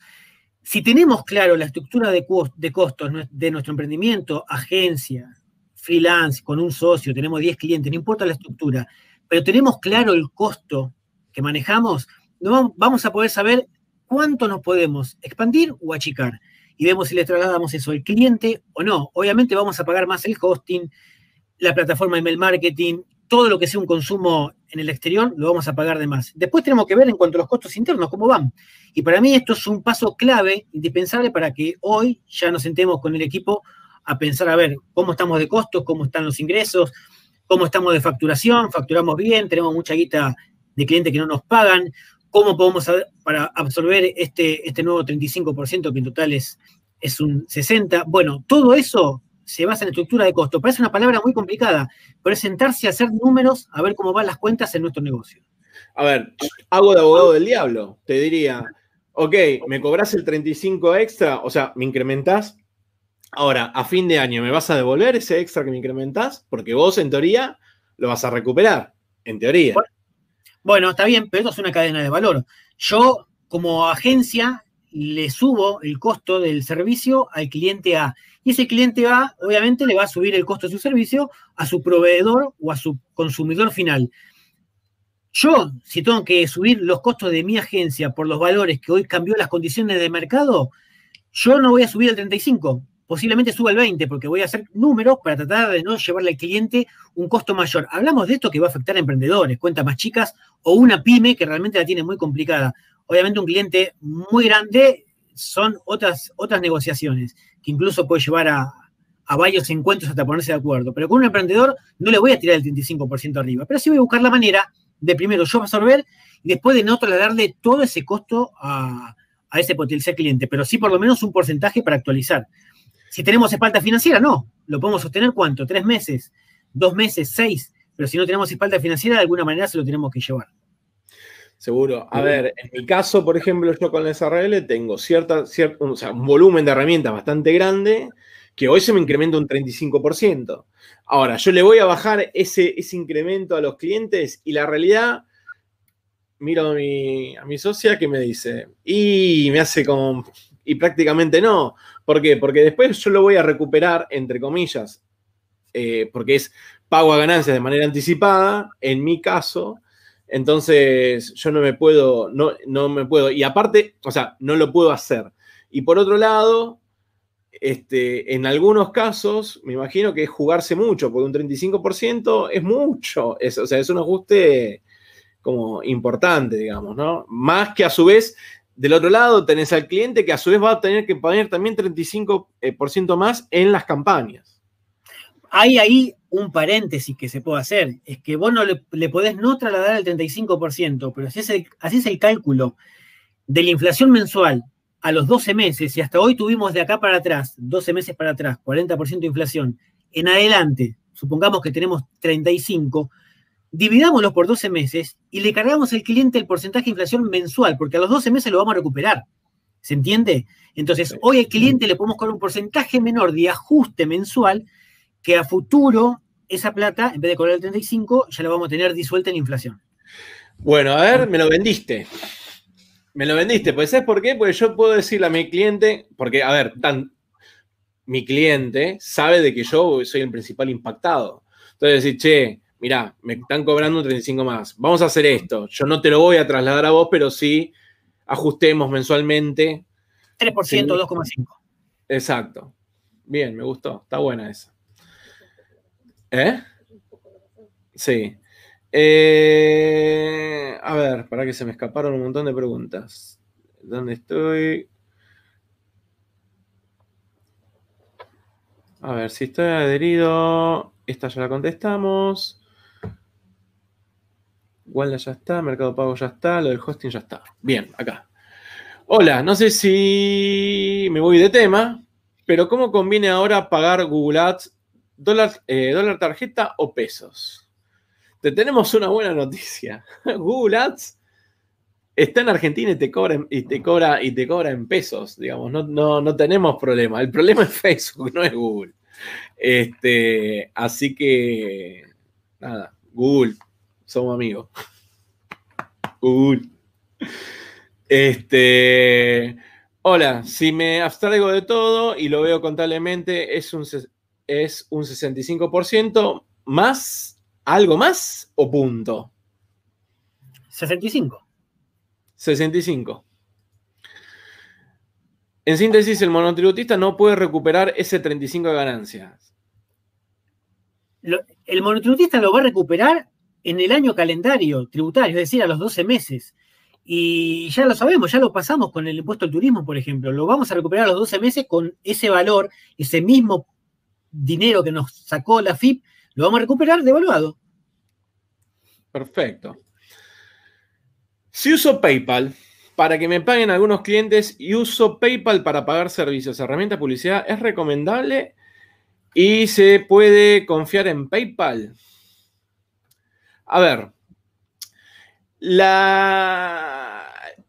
Speaker 2: Si tenemos claro la estructura de, de costos de nuestro emprendimiento, agencia, freelance, con un socio, tenemos 10 clientes, no importa la estructura, pero tenemos claro el costo que manejamos, vamos a poder saber cuánto nos podemos expandir o achicar. Y vemos si le trasladamos eso al cliente o no. Obviamente vamos a pagar más el hosting, la plataforma de mail marketing, todo lo que sea un consumo en el exterior, lo vamos a pagar de más. Después tenemos que ver en cuanto a los costos internos, cómo van. Y para mí esto es un paso clave, indispensable, para que hoy ya nos sentemos con el equipo a pensar a ver cómo estamos de costos, cómo están los ingresos, cómo estamos de facturación, facturamos bien, tenemos mucha guita de clientes que no nos pagan, cómo podemos para absorber este, este nuevo 35% que en total es, es un 60%. Bueno, todo eso se basa en estructura de costo. Parece una palabra muy complicada, pero es sentarse a hacer números a ver cómo van las cuentas en nuestro negocio.
Speaker 1: A ver, hago de abogado del diablo. Te diría, ok, me cobras el 35 extra, o sea, me incrementás Ahora, a fin de año, ¿me vas a devolver ese extra que me incrementás? Porque vos, en teoría, lo vas a recuperar. En teoría.
Speaker 2: Bueno, está bien, pero esto es una cadena de valor. Yo, como agencia, le subo el costo del servicio al cliente A. Y ese cliente A, obviamente, le va a subir el costo de su servicio a su proveedor o a su consumidor final. Yo, si tengo que subir los costos de mi agencia por los valores que hoy cambió las condiciones de mercado, yo no voy a subir el 35, posiblemente suba el 20, porque voy a hacer números para tratar de no llevarle al cliente un costo mayor. Hablamos de esto que va a afectar a emprendedores, cuentas más chicas o una pyme que realmente la tiene muy complicada. Obviamente un cliente muy grande son otras, otras negociaciones, que incluso puede llevar a, varios encuentros hasta ponerse de acuerdo. Pero con un emprendedor no le voy a tirar el 35% arriba, pero sí voy a buscar la manera de primero yo absorber y después de no trasladarle todo ese costo a, a ese potencial cliente, pero sí por lo menos un porcentaje para actualizar. Si tenemos espalda financiera, no. Lo podemos sostener cuánto? ¿Tres meses? ¿Dos meses? ¿Seis? Pero si no tenemos espalda financiera, de alguna manera se lo tenemos que llevar.
Speaker 1: Seguro. A ver, en mi caso, por ejemplo, yo con la SRL tengo cierta, un volumen de herramientas bastante grande que hoy se me incrementa un 35%. Ahora, yo le voy a bajar ese, ese incremento a los clientes y la realidad, miro a mi, a mi socia que me dice, y me hace como, y prácticamente no. ¿Por qué? Porque después yo lo voy a recuperar, entre comillas, eh, porque es pago a ganancias de manera anticipada, en mi caso, entonces yo no me puedo, no, no me puedo, y aparte, o sea, no lo puedo hacer. Y por otro lado, este, en algunos casos, me imagino que es jugarse mucho, porque un 35% es mucho, es, o sea, es un ajuste como importante, digamos, ¿no? Más que a su vez del otro lado tenés al cliente que a su vez va a tener que poner también 35% eh, más en las campañas.
Speaker 2: Hay ahí un paréntesis que se puede hacer, es que vos no le, podés no trasladar el 35%, pero así es el, así es el cálculo de la inflación mensual a los 12 meses, y hasta hoy tuvimos de acá para atrás, 12 meses para atrás, 40% de inflación, en adelante, supongamos que tenemos 35, dividámoslo por 12 meses y le cargamos al cliente el porcentaje de inflación mensual, porque a los 12 meses lo vamos a recuperar. ¿Se entiende? Entonces, hoy al cliente le podemos cobrar un porcentaje menor de ajuste mensual que a futuro esa plata, en vez de cobrar el 35, ya la vamos a tener disuelta en inflación.
Speaker 1: Bueno, a ver, me lo vendiste. Me lo vendiste, pues ¿sabes por qué? Porque yo puedo decirle a mi cliente, porque, a ver, tan, mi cliente sabe de que yo soy el principal impactado. Entonces, decir, che, mira, me están cobrando un 35 más, vamos a hacer esto. Yo no te lo voy a trasladar a vos, pero sí ajustemos mensualmente.
Speaker 2: 3%, 2,5.
Speaker 1: Exacto. Bien, me gustó, está buena esa. ¿Eh? Sí. Eh, a ver, para que se me escaparon un montón de preguntas. ¿Dónde estoy? A ver, si estoy adherido, esta ya la contestamos. Walda ya está, Mercado Pago ya está, lo del hosting ya está. Bien, acá. Hola, no sé si me voy de tema, pero ¿cómo conviene ahora pagar Google Ads, dólar, eh, dólar tarjeta o pesos? Te tenemos una buena noticia. Google Ads está en Argentina y te cobra, y te cobra, y te cobra en pesos, digamos, no, no, tenemos problema. El problema es Facebook, no es Google. Este, así que, nada, Google, somos amigos. Google. Este, hola, si me abstraigo de todo y lo veo contablemente, es un, es un 65% más ¿Algo más o punto?
Speaker 2: 65.
Speaker 1: 65. En síntesis, el monotributista no puede recuperar ese 35 de ganancias.
Speaker 2: el monotributista lo va a recuperar en el año calendario tributario, es decir, a los 12 meses. Y ya lo sabemos, ya lo pasamos con el impuesto al turismo, por ejemplo. Lo vamos a recuperar a los 12 meses con ese valor, ese mismo dinero que nos sacó la FIP, lo vamos a recuperar devaluado.
Speaker 1: Perfecto. Si uso PayPal para que me paguen algunos clientes y uso PayPal para pagar servicios, herramienta de publicidad, ¿es recomendable y se puede confiar en PayPal? A ver,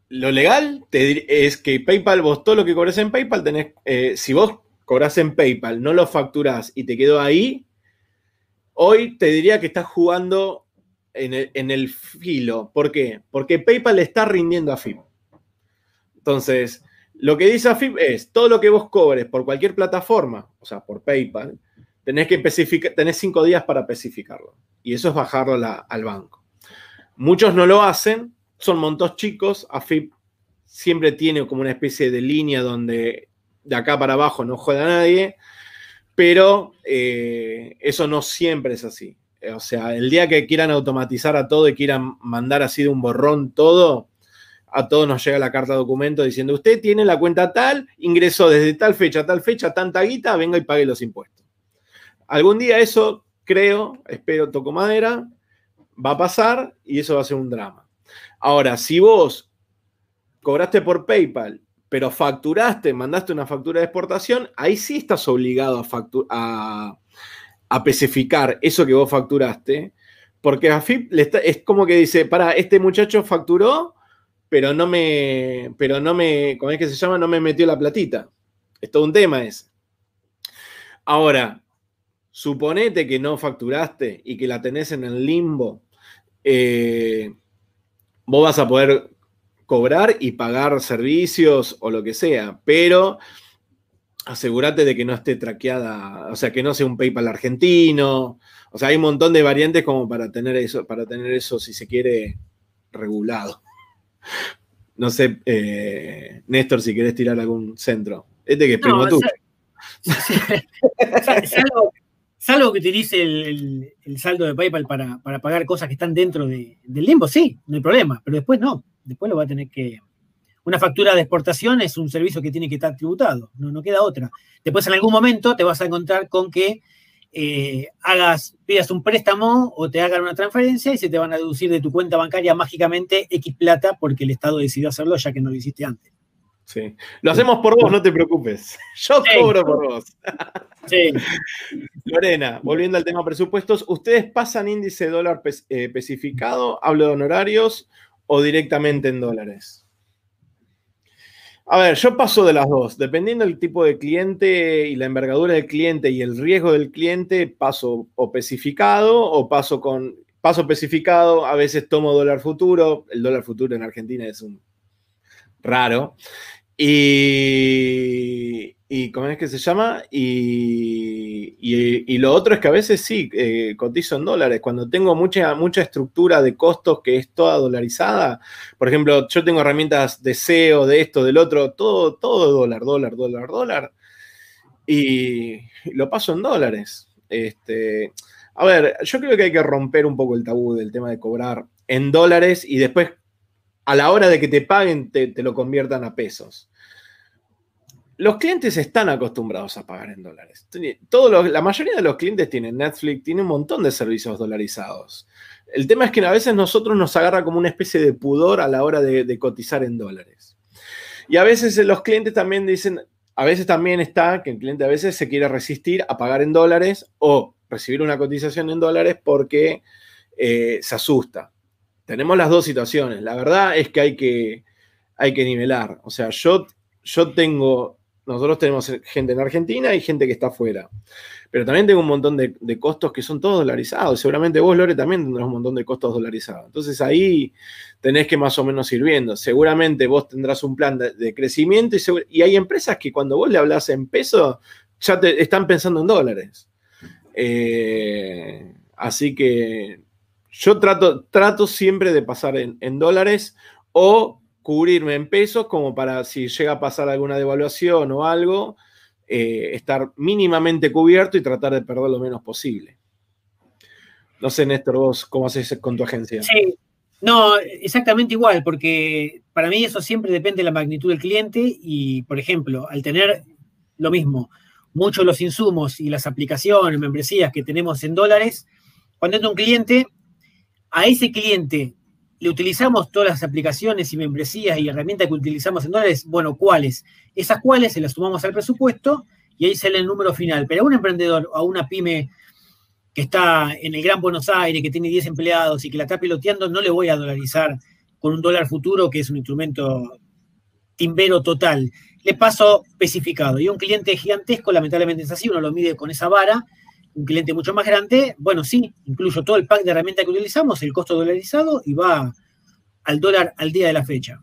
Speaker 1: lo legal es que PayPal, vos todo lo que cobres en PayPal, tenés, eh, si vos cobras en PayPal, no lo facturás y te quedó ahí, Hoy te diría que estás jugando en el, filo. ¿Por qué? Porque PayPal le está rindiendo a FIP. Entonces, lo que dice AFIP es, todo lo que vos cobres por cualquier plataforma, o sea, por PayPal, tenés que especificar, tenés cinco días para especificarlo. Y eso es bajarlo al banco. Muchos no lo hacen, son montos chicos, AFIP siempre tiene como una especie de línea donde de acá para abajo no juega nadie, pero eh, eso no siempre es así. O sea, el día que quieran automatizar a todo y quieran mandar así de un borrón todo, a todos nos llega la carta de documento diciendo, usted tiene la cuenta tal, ingresó desde tal fecha a tal fecha, tanta guita, venga y pague los impuestos. Algún día eso, creo, espero, toco madera, va a pasar y eso va a ser un drama. Ahora, si vos cobraste por PayPal pero facturaste, mandaste una factura de exportación, ahí sí estás obligado a, a, especificar eso que vos facturaste, porque AFIP es como que dice, para, este muchacho facturó, pero no me, pero no me, ¿cómo es que se llama? No me metió la platita. Es todo un tema ese. Ahora, suponete que no facturaste y que la tenés en el limbo, eh, vos vas a poder cobrar y pagar servicios o lo que sea, pero asegúrate de que no esté traqueada, o sea, que no sea un PayPal argentino. O sea, hay un montón de variantes como para tener eso, para tener eso, si se quiere, regulado. No sé, eh, Néstor, si querés tirar algún centro. Este que es primo tuyo.
Speaker 2: salvo, que utilice el, saldo de PayPal para, pagar cosas que están dentro del limbo, sí, no hay problema, pero después no después lo va a tener que... Una factura de exportación es un servicio que tiene que estar tributado, no, no queda otra. Después en algún momento te vas a encontrar con que eh, hagas, pidas un préstamo o te hagan una transferencia y se te van a deducir de tu cuenta bancaria mágicamente X plata porque el Estado decidió hacerlo ya que no lo hiciste antes.
Speaker 1: Sí. Lo hacemos por vos, no te preocupes. Yo cobro por vos. Sí. Lorena, volviendo al tema presupuestos, ¿ustedes pasan índice dólar eh, especificado, hablo de honorarios o directamente en dólares? A ver, yo paso de las dos. Dependiendo del tipo de cliente y la envergadura del cliente y el riesgo del cliente, paso o especificado o paso con paso especificado. A veces tomo dólar futuro. El dólar futuro en Argentina es un raro. Y, y ¿cómo es que se llama? Y, lo otro es que a veces sí, eh, cotizo en dólares. Cuando tengo mucha, mucha estructura de costos que es toda dolarizada, por ejemplo, yo tengo herramientas de SEO, de esto, del otro, todo, todo dólar, dólar, dólar, dólar. Y lo paso en dólares. Este, a ver, yo creo que hay que romper un poco el tabú del tema de cobrar en dólares y después a la hora de que te paguen, te, lo conviertan a pesos. Los clientes están acostumbrados a pagar en dólares. la mayoría de los clientes tienen Netflix, tienen un montón de servicios dolarizados. El tema es que a veces nosotros nos agarra como una especie de pudor a la hora de, cotizar en dólares. Y a veces los clientes también dicen, a veces también está que el cliente a veces se quiere resistir a pagar en dólares o recibir una cotización en dólares porque eh, se asusta tenemos las dos situaciones. La verdad es que hay que, hay que nivelar. O sea, yo, yo tengo, nosotros tenemos gente en Argentina y gente que está afuera. Pero también tengo un montón de, costos que son todos dolarizados. Seguramente vos, Lore, también tendrás un montón de costos dolarizados. Entonces ahí tenés que más o menos ir viendo. Seguramente vos tendrás un plan de, crecimiento y, hay empresas que cuando vos le hablas en peso ya te están pensando en dólares. Eh, así que yo trato, trato siempre de pasar en, dólares o cubrirme en pesos como para si llega a pasar alguna devaluación o algo, eh, estar mínimamente cubierto y tratar de perder lo menos posible. No sé, Néstor, vos cómo haces con tu agencia.
Speaker 2: Sí, no, exactamente igual, porque para mí eso siempre depende de la magnitud del cliente y, por ejemplo, al tener lo mismo, muchos los insumos y las aplicaciones, membresías que tenemos en dólares, cuando entra un cliente, a ese cliente le utilizamos todas las aplicaciones y membresías y herramientas que utilizamos en dólares, bueno, ¿cuáles? Esas cuales se las sumamos al presupuesto y ahí sale el número final. Pero a un emprendedor, a una pyme que está en el Gran Buenos Aires, que tiene 10 empleados y que la está piloteando, no le voy a dolarizar con un dólar futuro, que es un instrumento timbero total. Le paso especificado. Y un cliente gigantesco, lamentablemente es así, uno lo mide con esa vara, un cliente mucho más grande, bueno, sí, incluyo todo el pack de herramientas que utilizamos, el costo dolarizado y va al dólar al día de la fecha.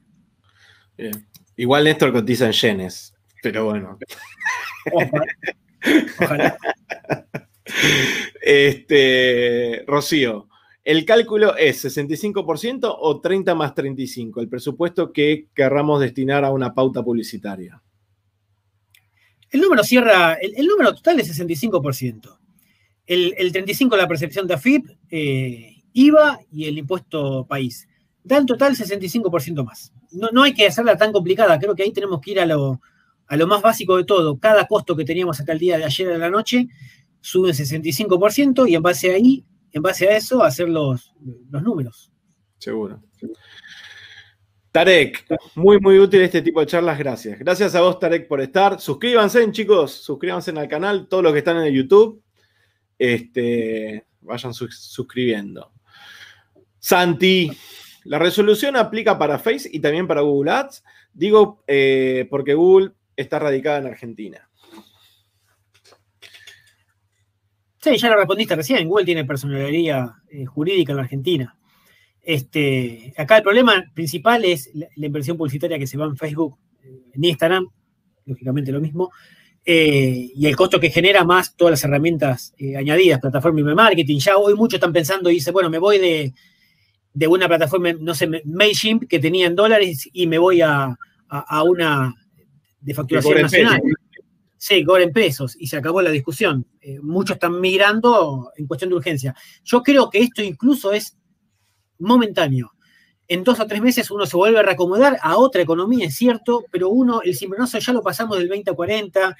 Speaker 1: Igual Néstor cotiza en yenes, pero bueno. Ojalá. Este, Rocío, ¿el cálculo es 65% o 30 más 35? El presupuesto que querramos destinar a una pauta publicitaria.
Speaker 2: El número cierra, el, número total es 65%. El, 35 la percepción de AFIP, eh, IVA y el impuesto país. Da en total 65% más. No, hay que hacerla tan complicada, creo que ahí tenemos que ir a lo, a lo más básico de todo. Cada costo que teníamos hasta el día de ayer de la noche sube 65% y en base a ahí, en base a eso, hacer los, los números.
Speaker 1: Seguro. Tarek, muy, muy útil este tipo de charlas, gracias. Gracias a vos, Tarek, por estar. Suscríbanse, chicos, suscríbanse al canal, todos los que están en el YouTube este, vayan suscribiendo. Santi, la resolución aplica para Face y también para Google Ads. Digo eh, porque Google está radicada en Argentina.
Speaker 2: Sí, ya lo respondiste recién. Google tiene personalidad eh, jurídica en Argentina. Este, acá el problema principal es la, la, inversión publicitaria que se va en Facebook, eh, en Instagram, lógicamente lo mismo, eh, y el costo que genera más todas las herramientas eh, añadidas, plataforma y marketing. Ya hoy muchos están pensando y dicen, bueno, me voy de, de una plataforma, no sé, MailChimp que tenía en dólares y me voy a, una de facturación nacional. Sí, cobra en pesos y se acabó la discusión. Eh, muchos están migrando en cuestión de urgencia. Yo creo que esto incluso es momentáneo en dos o tres meses uno se vuelve a reacomodar a otra economía, es cierto, pero uno, el cimbronazo ya lo pasamos del 20 a 40,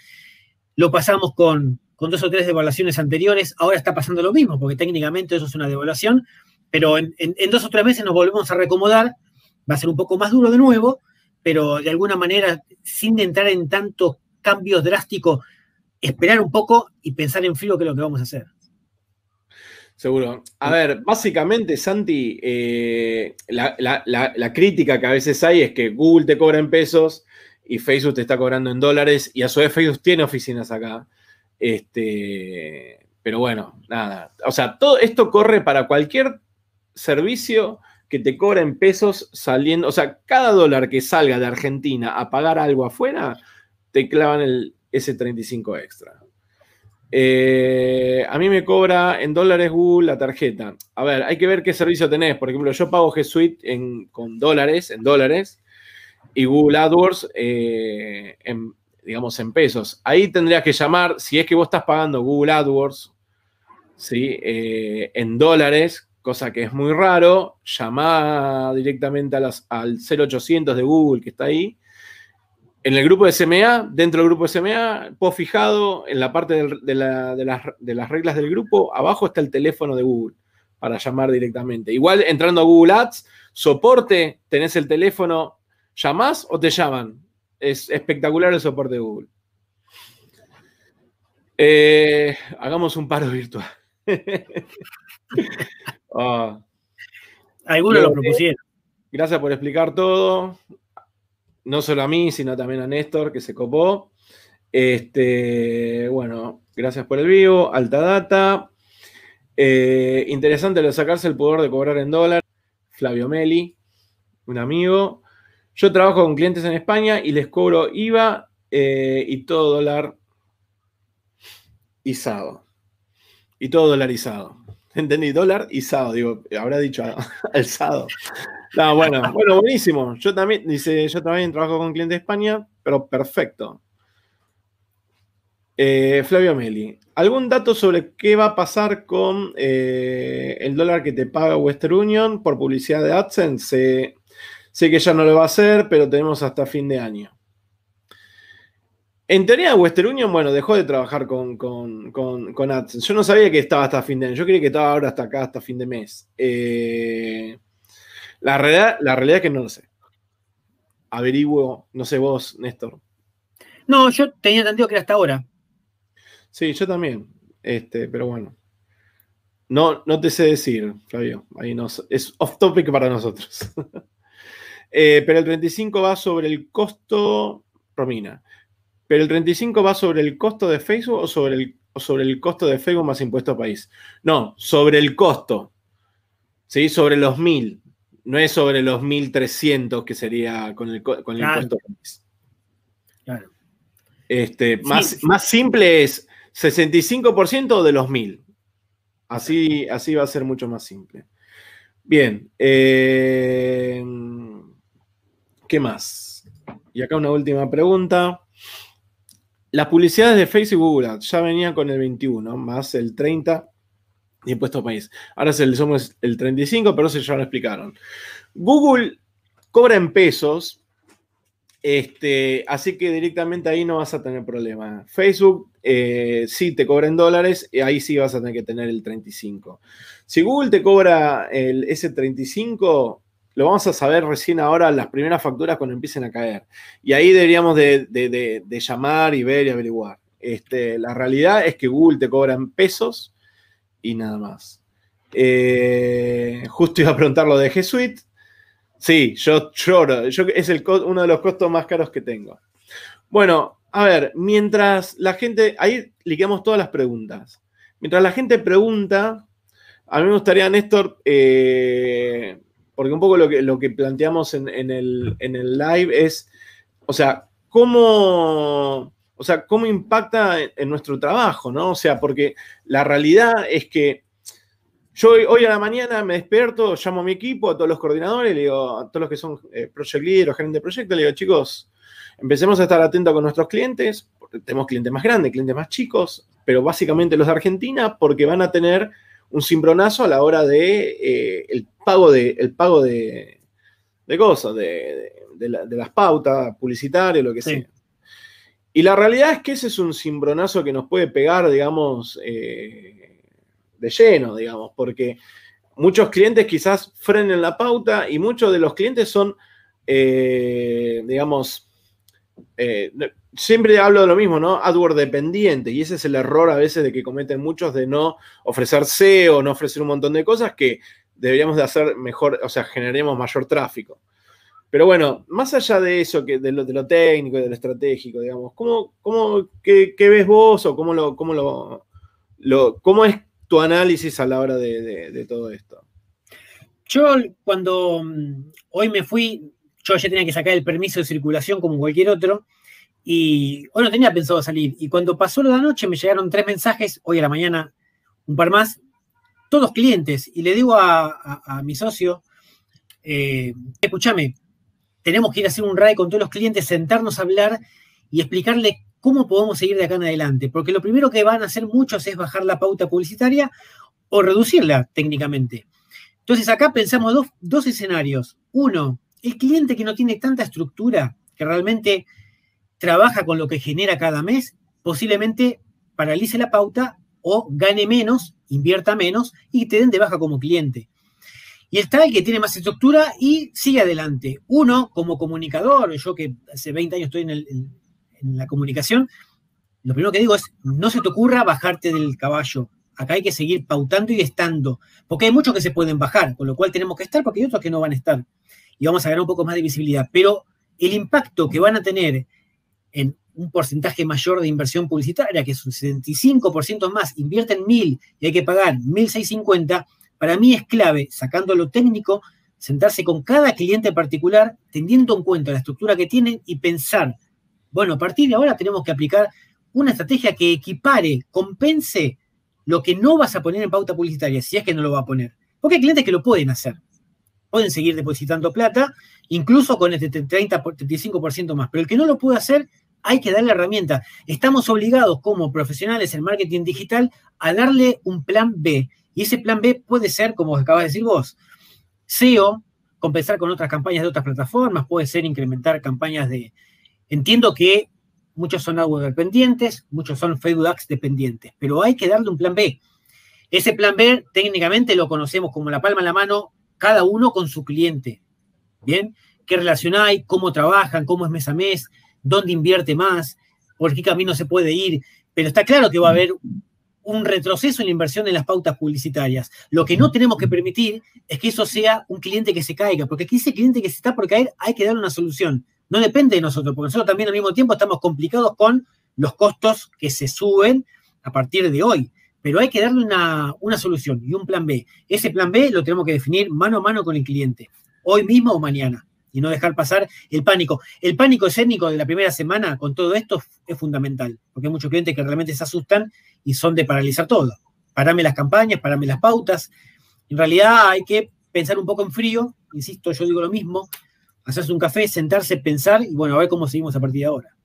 Speaker 2: lo pasamos con, dos o tres devaluaciones anteriores. Ahora está pasando lo mismo, porque técnicamente eso es una devaluación, pero en, dos o tres meses nos volvemos a recomodar. Va a ser un poco más duro de nuevo, pero de alguna manera, sin entrar en tantos cambios drásticos, esperar un poco y pensar en frío qué es lo que vamos a hacer.
Speaker 1: Seguro. A ver, básicamente, Santi, eh, la, crítica que a veces hay es que Google te cobra en pesos y Facebook te está cobrando en dólares y a su vez Facebook tiene oficinas acá. Este, pero bueno, nada. O sea, todo esto corre para cualquier servicio que te cobra en pesos saliendo. O sea, cada dólar que salga de Argentina a pagar algo afuera, te clavan el S35 extra. Eh, a mí me cobra en dólares Google la tarjeta. A ver, hay que ver qué servicio tenés. Por ejemplo, yo pago G Suite con dólares, en dólares, y Google AdWords eh, en, digamos, en pesos. Ahí tendrías que llamar, si es que vos estás pagando Google AdWords. Eh, en dólares, cosa que es muy raro, llama directamente a al 0800 de Google que está ahí en el grupo de SMA, dentro del grupo de SMA, puedo fijado en la parte de, las, reglas del grupo, abajo está el teléfono de Google para llamar directamente. Igual entrando a Google Ads, soporte, tenés el teléfono, ¿llamás o te llaman? Es espectacular el soporte de Google. Eh, hagamos un paro virtual.
Speaker 2: Ah. Algunos lo propusieron.
Speaker 1: Gracias por explicar todo no solo a mí, sino también a Néstor, que se copó. Este, bueno, gracias por el vivo. Alta data. Eh, interesante lo de sacarse el poder de cobrar en dólar. Flavio Meli, un amigo. Yo trabajo con clientes en España y les cobro IVA eh, y todo dólar izado. Y todo dolarizado. Entendí, dólar izado, digo, habrá dicho alzado. No, bueno, bueno, buenísimo. Yo también, dice, yo también trabajo con cliente de España, pero perfecto. Eh, Flavio Meli, ¿algún dato sobre qué va a pasar con eh, el dólar que te paga Western Union por publicidad de AdSense? sé que ya no lo va a hacer, pero tenemos hasta fin de año. En teoría, Western Union, bueno, dejó de trabajar con, con, AdSense. Yo no sabía que estaba hasta fin de año. Yo creía que estaba ahora hasta acá, hasta fin de mes. Eh, la realidad, la realidad es que no lo sé. Averiguo, no sé vos, Néstor.
Speaker 2: No, yo tenía entendido que era hasta ahora.
Speaker 1: Sí, yo también. Este, pero bueno. No, no te sé decir, Flavio. Ahí es off topic para nosotros. Eh, pero el 35 va sobre el costo, Romina. Pero el 35 va sobre el costo de Facebook o sobre el, o sobre el costo de Facebook más impuesto a país. No, sobre el costo. ¿Sí? Sobre los mil no es sobre los 1.300 que sería con el, con el claro. Claro. Este, más, más simple es 65% de los 1.000. Así, así va a ser mucho más simple. Bien. Eh, ¿Qué más? Y acá una última pregunta. Las publicidades de Facebook y Google ya venían con el 21, más el 30 impuesto país. Ahora se le somos el 35, pero eso ya lo explicaron. Google cobra en pesos, este, así que directamente ahí no vas a tener problema. Facebook eh, sí te cobra en dólares, y ahí sí vas a tener que tener el 35. Si Google te cobra el, ese 35, lo vamos a saber recién ahora las primeras facturas cuando empiecen a caer. Y ahí deberíamos de, llamar y ver y averiguar. Este, la realidad es que Google te cobra en pesos y nada más. Eh, justo iba a preguntar lo de G Suite. Sí, yo lloro. Es uno de los costos más caros que tengo. Bueno, a ver, mientras la gente. Ahí liqueamos todas las preguntas. Mientras la gente pregunta, a mí me gustaría, Néstor, eh, porque un poco lo que, lo que planteamos en, el, en el live es, o sea, cómo o sea, cómo impacta en, nuestro trabajo, ¿no? O sea, porque la realidad es que yo hoy, a la mañana me despierto, llamo a mi equipo, a todos los coordinadores, le digo, a todos los que son eh, project leaders, gerentes de proyecto, le digo, chicos, empecemos a estar atentos con nuestros clientes, porque tenemos clientes más grandes, clientes más chicos, pero básicamente los de Argentina, porque van a tener un cimbronazo a la hora de eh, el pago de, el pago de, cosas, de, las pautas publicitarias, lo que sea. Y la realidad es que ese es un cimbronazo que nos puede pegar, digamos, eh, de lleno, digamos, porque muchos clientes quizás frenen la pauta y muchos de los clientes son, eh, digamos, eh, siempre hablo de lo mismo, ¿no? AdWords dependiente, y ese es el error a veces de que cometen muchos de no ofrecer SEO, no ofrecer un montón de cosas que deberíamos de hacer mejor, o sea, generemos mayor tráfico. Pero bueno, más allá de eso, que de, lo, de lo técnico y de lo estratégico, digamos, ¿cómo, cómo qué, ves vos o cómo, lo, cómo, lo, cómo es tu análisis a la hora de, todo esto?
Speaker 2: Yo cuando mm, hoy me fui, yo ya tenía que sacar el permiso de circulación como cualquier otro, y hoy no tenía pensado salir. Y cuando pasó la noche me llegaron tres mensajes, hoy a la mañana un par más, todos clientes. Y le digo a, mi socio, eh, escúchame, tenemos que ir a hacer un RAI con todos los clientes, sentarnos a hablar y explicarle cómo podemos seguir de acá en adelante. Porque lo primero que van a hacer muchos es bajar la pauta publicitaria o reducirla técnicamente. Entonces acá pensamos dos, dos escenarios. Uno, el cliente que no tiene tanta estructura, que realmente trabaja con lo que genera cada mes, posiblemente paralice la pauta o gane menos, invierta menos y te den de baja como cliente. Y está el que tiene más estructura y sigue adelante. Uno, como comunicador, yo que hace 20 años estoy en, la comunicación, lo primero que digo es, no se te ocurra bajarte del caballo. Acá hay que seguir pautando y estando, porque hay muchos que se pueden bajar, con lo cual tenemos que estar, porque hay otros que no van a estar. Y vamos a ganar un poco más de visibilidad. Pero el impacto que van a tener en un porcentaje mayor de inversión publicitaria, que es un 75% más, invierten 1.000 y hay que pagar 1.650, para mí es clave, sacando lo técnico, sentarse con cada cliente particular, teniendo en cuenta la estructura que tienen y pensar, bueno, a partir de ahora tenemos que aplicar una estrategia que equipare, compense lo que no vas a poner en pauta publicitaria, si es que no lo va a poner. Porque hay clientes que lo pueden hacer. Pueden seguir depositando plata, incluso con este 30, 35% más. Pero el que no lo puede hacer, hay que darle la herramienta. Estamos obligados como profesionales en marketing digital a darle un plan B. Y ese plan B puede ser, como acabas de decir vos, SEO, compensar con otras campañas de otras plataformas, puede ser incrementar campañas de... Entiendo que muchos son AdWords dependientes, muchos son Facebook dependientes, pero hay que darle un plan B. Ese plan B técnicamente lo conocemos como la palma en la mano, cada uno con su cliente. ¿Bien? ¿Qué relación hay? ¿Cómo trabajan? ¿Cómo es mes a mes? dónde invierte más, por qué camino se puede ir, pero está claro que va a haber un retroceso en la inversión en las pautas publicitarias. Lo que no tenemos que permitir es que eso sea un cliente que se caiga, porque aquí ese cliente que se está por caer hay que darle una solución. No depende de nosotros, porque nosotros también al mismo tiempo estamos complicados con los costos que se suben a partir de hoy. Pero hay que darle una, una solución y un plan B. Ese plan B lo tenemos que definir mano a mano con el cliente, hoy mismo o mañana y no dejar pasar el pánico. El pánico escénico de la primera semana con todo esto es fundamental, porque hay muchos clientes que realmente se asustan y son de paralizar todo. Parame las campañas, parame las pautas. En realidad hay que pensar un poco en frío, insisto, yo digo lo mismo, hacerse un café, sentarse, pensar y bueno, a ver cómo seguimos a partir de ahora.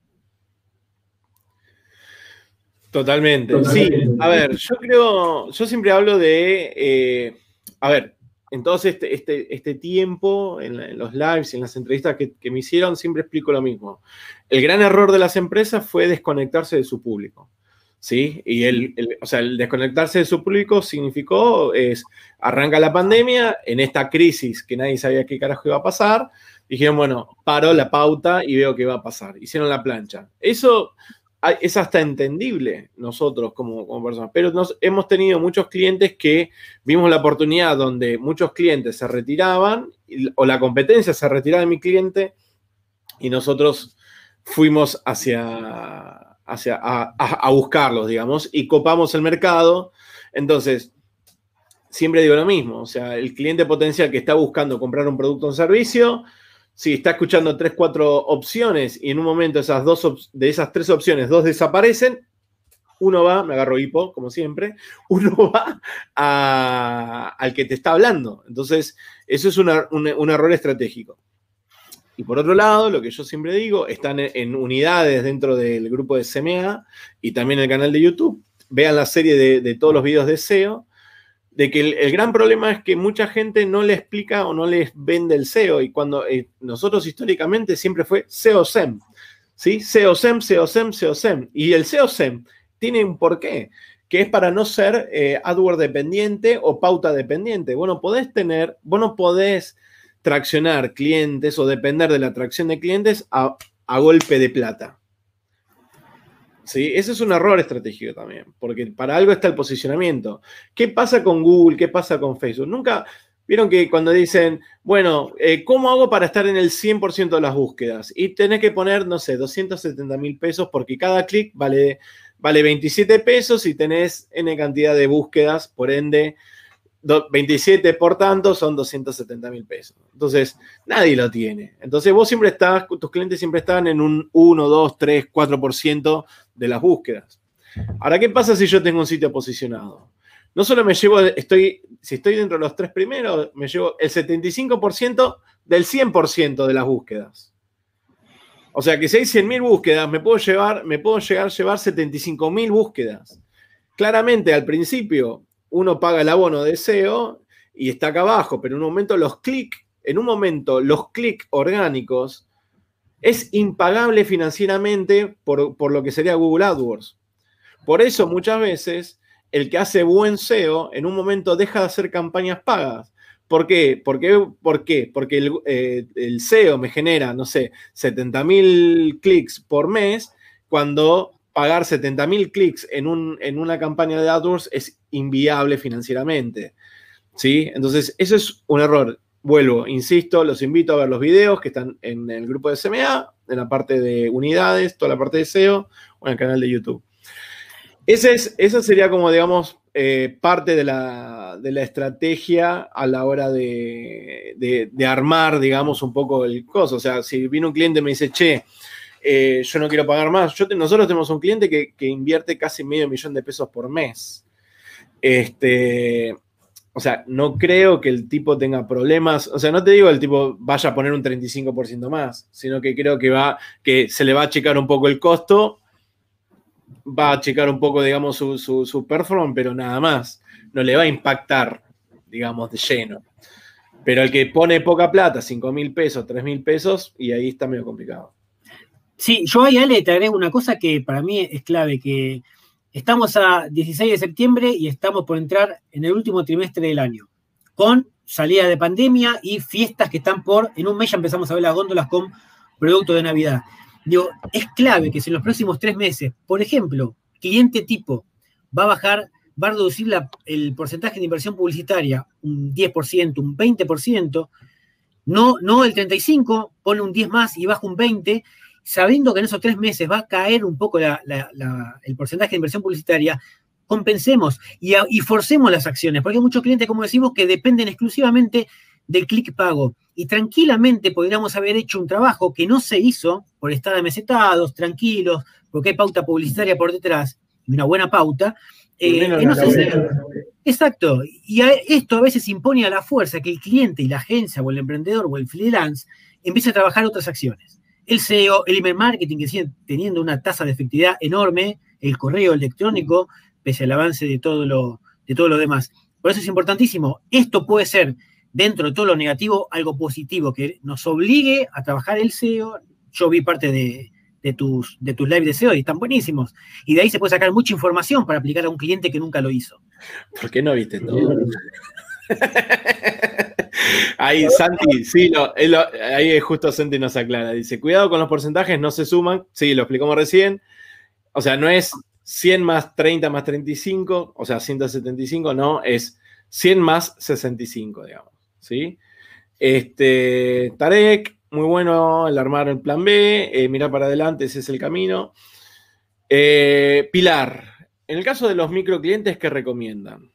Speaker 1: Totalmente. Sí, a ver, yo creo, yo siempre hablo de, eh, a ver, entonces, este, este, este tiempo, en, los lives en las entrevistas que, me hicieron, siempre explico lo mismo. El gran error de las empresas fue desconectarse de su público. ¿Sí? Y el, o sea, el desconectarse de su público significó, es, arranca la pandemia, en esta crisis que nadie sabía qué carajo iba a pasar, dijeron, bueno, paro la pauta y veo qué va a pasar. Hicieron la plancha. Eso es hasta entendible nosotros como, personas, pero nos, hemos tenido muchos clientes que vimos la oportunidad donde muchos clientes se retiraban o la competencia se retiraba de mi cliente y nosotros fuimos hacia, hacia a, buscarlos, digamos, y copamos el mercado. Entonces, siempre digo lo mismo, o sea, el cliente potencial que está buscando comprar un producto o un servicio, si está escuchando tres, cuatro opciones y en un momento esas dos de esas tres opciones, dos desaparecen, uno va, me agarro hipo, como siempre, uno va al que te está hablando. Entonces, eso es un, error estratégico. Y por otro lado, lo que yo siempre digo, están en, unidades dentro del grupo de CMA y también el canal de YouTube. Vean la serie de, de todos los videos de SEO de que el, gran problema es que mucha gente no le explica o no les vende el SEO y cuando eh, nosotros históricamente siempre fue SEO SEM. ¿Sí? SEO-SEM, SEO-SEM, SEO-SEM. Y el SEO-SEM tiene un porqué, que es para no ser eh, AdWords dependiente o pauta dependiente. Bueno, podés tener, vos no podés traccionar clientes o depender de la atracción de clientes a golpe de plata. ¿Sí? Ese es un error estratégico también, porque para algo está el posicionamiento. ¿Qué pasa con Google? ¿Qué pasa con Facebook? Nunca, vieron que cuando dicen, bueno, eh, ¿cómo hago para estar en el 100% de las búsquedas? Y tenés que poner, no sé, 270 mil pesos porque cada clic vale, vale 27 pesos y tenés N cantidad de búsquedas, por ende, 27 por tanto son 270 mil pesos. Entonces, nadie lo tiene. Entonces, vos siempre estás, tus clientes siempre están en un 1, 2, 3, 4% de las búsquedas. Ahora, ¿qué pasa si yo tengo un sitio posicionado? No solo me llevo, estoy, si estoy dentro de los tres primeros, me llevo el 75% del 100% de las búsquedas. O sea que si hay 100.000 búsquedas, me puedo, llevar, me puedo llegar a llevar 75.000 búsquedas. Claramente, al principio, uno paga el abono de SEO y está acá abajo, pero en un momento los clics, en un momento los clics orgánicos es impagable financieramente por, por, lo que sería Google AdWords. Por eso muchas veces el que hace buen SEO en un momento deja de hacer campañas pagas. ¿Por qué? ¿Por qué? ¿Por qué? Porque el, eh, SEO me genera, no sé, 70 mil clics por mes cuando pagar 70.000 clics en, un, en una campaña de AdWords es inviable financieramente. ¿Sí? Entonces, eso es un error. Vuelvo, insisto, los invito a ver los videos que están en el grupo de SMA, en la parte de unidades, toda la parte de SEO o en el canal de YouTube. Ese es, esa sería como, digamos, eh, parte de la, estrategia a la hora de, de, armar, digamos, un poco el coso. O sea, si viene un cliente y me dice, che, eh, yo no quiero pagar más. nosotros tenemos un cliente que, invierte casi medio millón de pesos por mes. Este, o sea, no creo que el tipo tenga problemas. O sea, no te digo el tipo vaya a poner un 35% más, sino que creo que va, que se le va a achicar un poco el costo, va a achicar un poco, digamos, su, su performance, pero nada más. No le va a impactar, digamos, de lleno. Pero el que pone poca plata, 5 mil pesos, 3 mil pesos, y ahí está medio complicado.
Speaker 2: Sí, yo ahí, Ale, te agrego una cosa que para mí es clave, que estamos a 16 de septiembre y estamos por entrar en el último trimestre del año, con salida de pandemia y fiestas que están por, en un mes ya empezamos a ver las góndolas con productos de Navidad. Digo, es clave que si en los próximos tres meses, por ejemplo, cliente tipo va a bajar, va a reducir el porcentaje de inversión publicitaria un 10%, un 20%, no, no el 35%, pone un 10 más y baja un 20%, sabiendo que en esos tres meses va a caer un poco el porcentaje de inversión publicitaria, compensemos y, forcemos las acciones, porque hay muchos clientes, como decimos, que dependen exclusivamente del clic pago. Y tranquilamente podríamos haber hecho un trabajo que no se hizo por estar amesetados, tranquilos, porque hay pauta publicitaria por detrás y una buena pauta. Eh, exacto. Y esto a veces impone a la fuerza que el cliente y la agencia o el emprendedor o el freelance empiece a trabajar otras acciones el SEO, el email marketing, que sigue teniendo una tasa de efectividad enorme, el correo electrónico, pese al avance de todo lo, de todo lo demás. Por eso es importantísimo. Esto puede ser, dentro de todo lo negativo, algo positivo, que nos obligue a trabajar el SEO. Yo vi parte de, tus, de tus lives de SEO y están buenísimos. Y de ahí se puede sacar mucha información para aplicar a un cliente que nunca lo hizo.
Speaker 1: ¿Por qué no viste todo? Ahí Santi, sí, ahí justo Santi nos aclara. Dice, cuidado con los porcentajes, no se suman. Sí, lo explicamos recién. O sea, no es 100 más 30 más 35, o sea, 175, no, es 100 más 65, digamos. ¿Sí? Este, Tarek, muy bueno el armar el plan B, eh, mirar para adelante, ese es el camino. Eh, Pilar, en el caso de los microclientes, ¿qué recomiendan?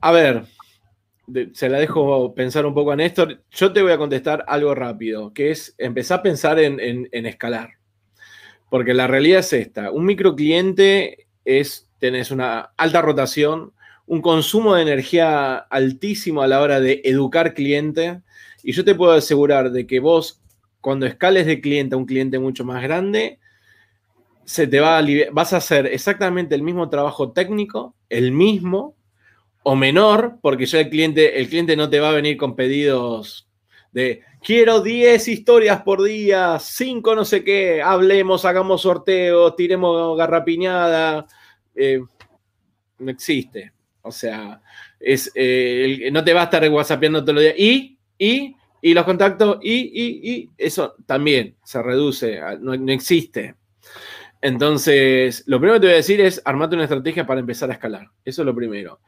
Speaker 1: A ver, se la dejo pensar un poco a Néstor. Yo te voy a contestar algo rápido, que es empezar a pensar en, escalar. Porque la realidad es esta. Un microcliente es, tenés una alta rotación, un consumo de energía altísimo a la hora de educar cliente. Y yo te puedo asegurar de que vos, cuando escales de cliente a un cliente mucho más grande, se te va vas a hacer exactamente el mismo trabajo técnico, el mismo, o menor, porque ya el cliente, el cliente no te va a venir con pedidos de quiero 10 historias por día, 5 no sé qué, hablemos, hagamos sorteos, tiremos garrapiñada. Eh, no existe. O sea, es, eh, no te va a estar whatsappeando todos los días. Y, y, y los contactos, y, y, y, eso también se reduce, no, existe. Entonces, lo primero que te voy a decir es armarte una estrategia para empezar a escalar. Eso es lo primero.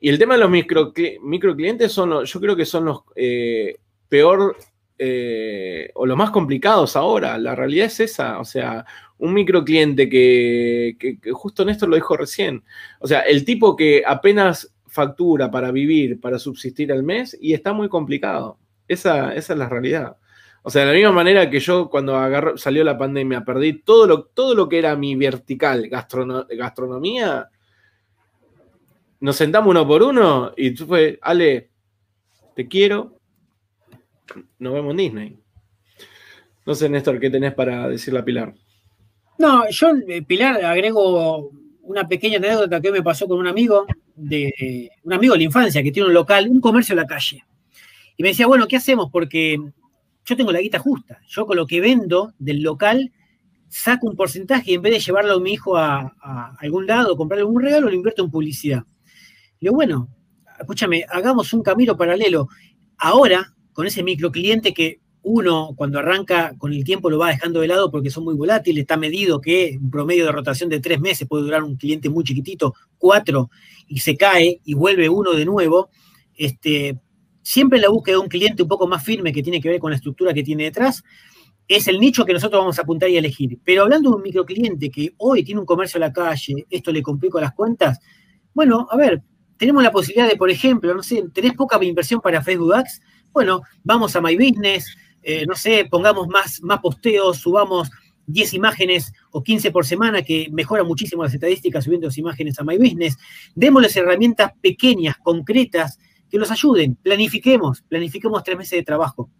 Speaker 1: Y el tema de los micro, microclientes son, yo creo que son los eh, peor eh, o los más complicados ahora. La realidad es esa. O sea, un microcliente que, que, justo Néstor lo dijo recién. O sea, el tipo que apenas factura para vivir, para subsistir al mes y está muy complicado. Esa, esa es la realidad. O sea, de la misma manera que yo cuando agarró, salió la pandemia perdí todo lo, todo lo que era mi vertical gastronomía, nos sentamos uno por uno y tú fue, Ale, te quiero, nos vemos en Disney. No sé, Néstor, ¿qué tenés para decirle a Pilar?
Speaker 2: No, yo, eh, Pilar, agrego una pequeña anécdota que me pasó con un amigo, de, un amigo de la infancia que tiene un local, un comercio en la calle. Y me decía, bueno, ¿qué hacemos? Porque yo tengo la guita justa. Yo con lo que vendo del local saco un porcentaje y en vez de llevarlo a mi hijo a, algún lado, comprarle un regalo, lo invierto en publicidad. Digo, bueno, escúchame, hagamos un camino paralelo. Ahora, con ese microcliente que uno cuando arranca con el tiempo lo va dejando de lado porque son muy volátiles, está medido que un promedio de rotación de tres meses puede durar un cliente muy chiquitito, cuatro, y se cae y vuelve uno de nuevo. Este, siempre la búsqueda de un cliente un poco más firme que tiene que ver con la estructura que tiene detrás, es el nicho que nosotros vamos a apuntar y elegir. Pero hablando de un microcliente que hoy tiene un comercio a la calle, esto le complica las cuentas, bueno, a ver, tenemos la posibilidad de, por ejemplo, no sé, tenés poca inversión para Facebook Ads, bueno, vamos a My Business, eh, no sé, pongamos más, más posteos, subamos 10 imágenes o 15 por semana, que mejora muchísimo las estadísticas subiendo las imágenes a My Business. Démosles herramientas pequeñas, concretas, que los ayuden. Planifiquemos, planifiquemos tres meses de trabajo.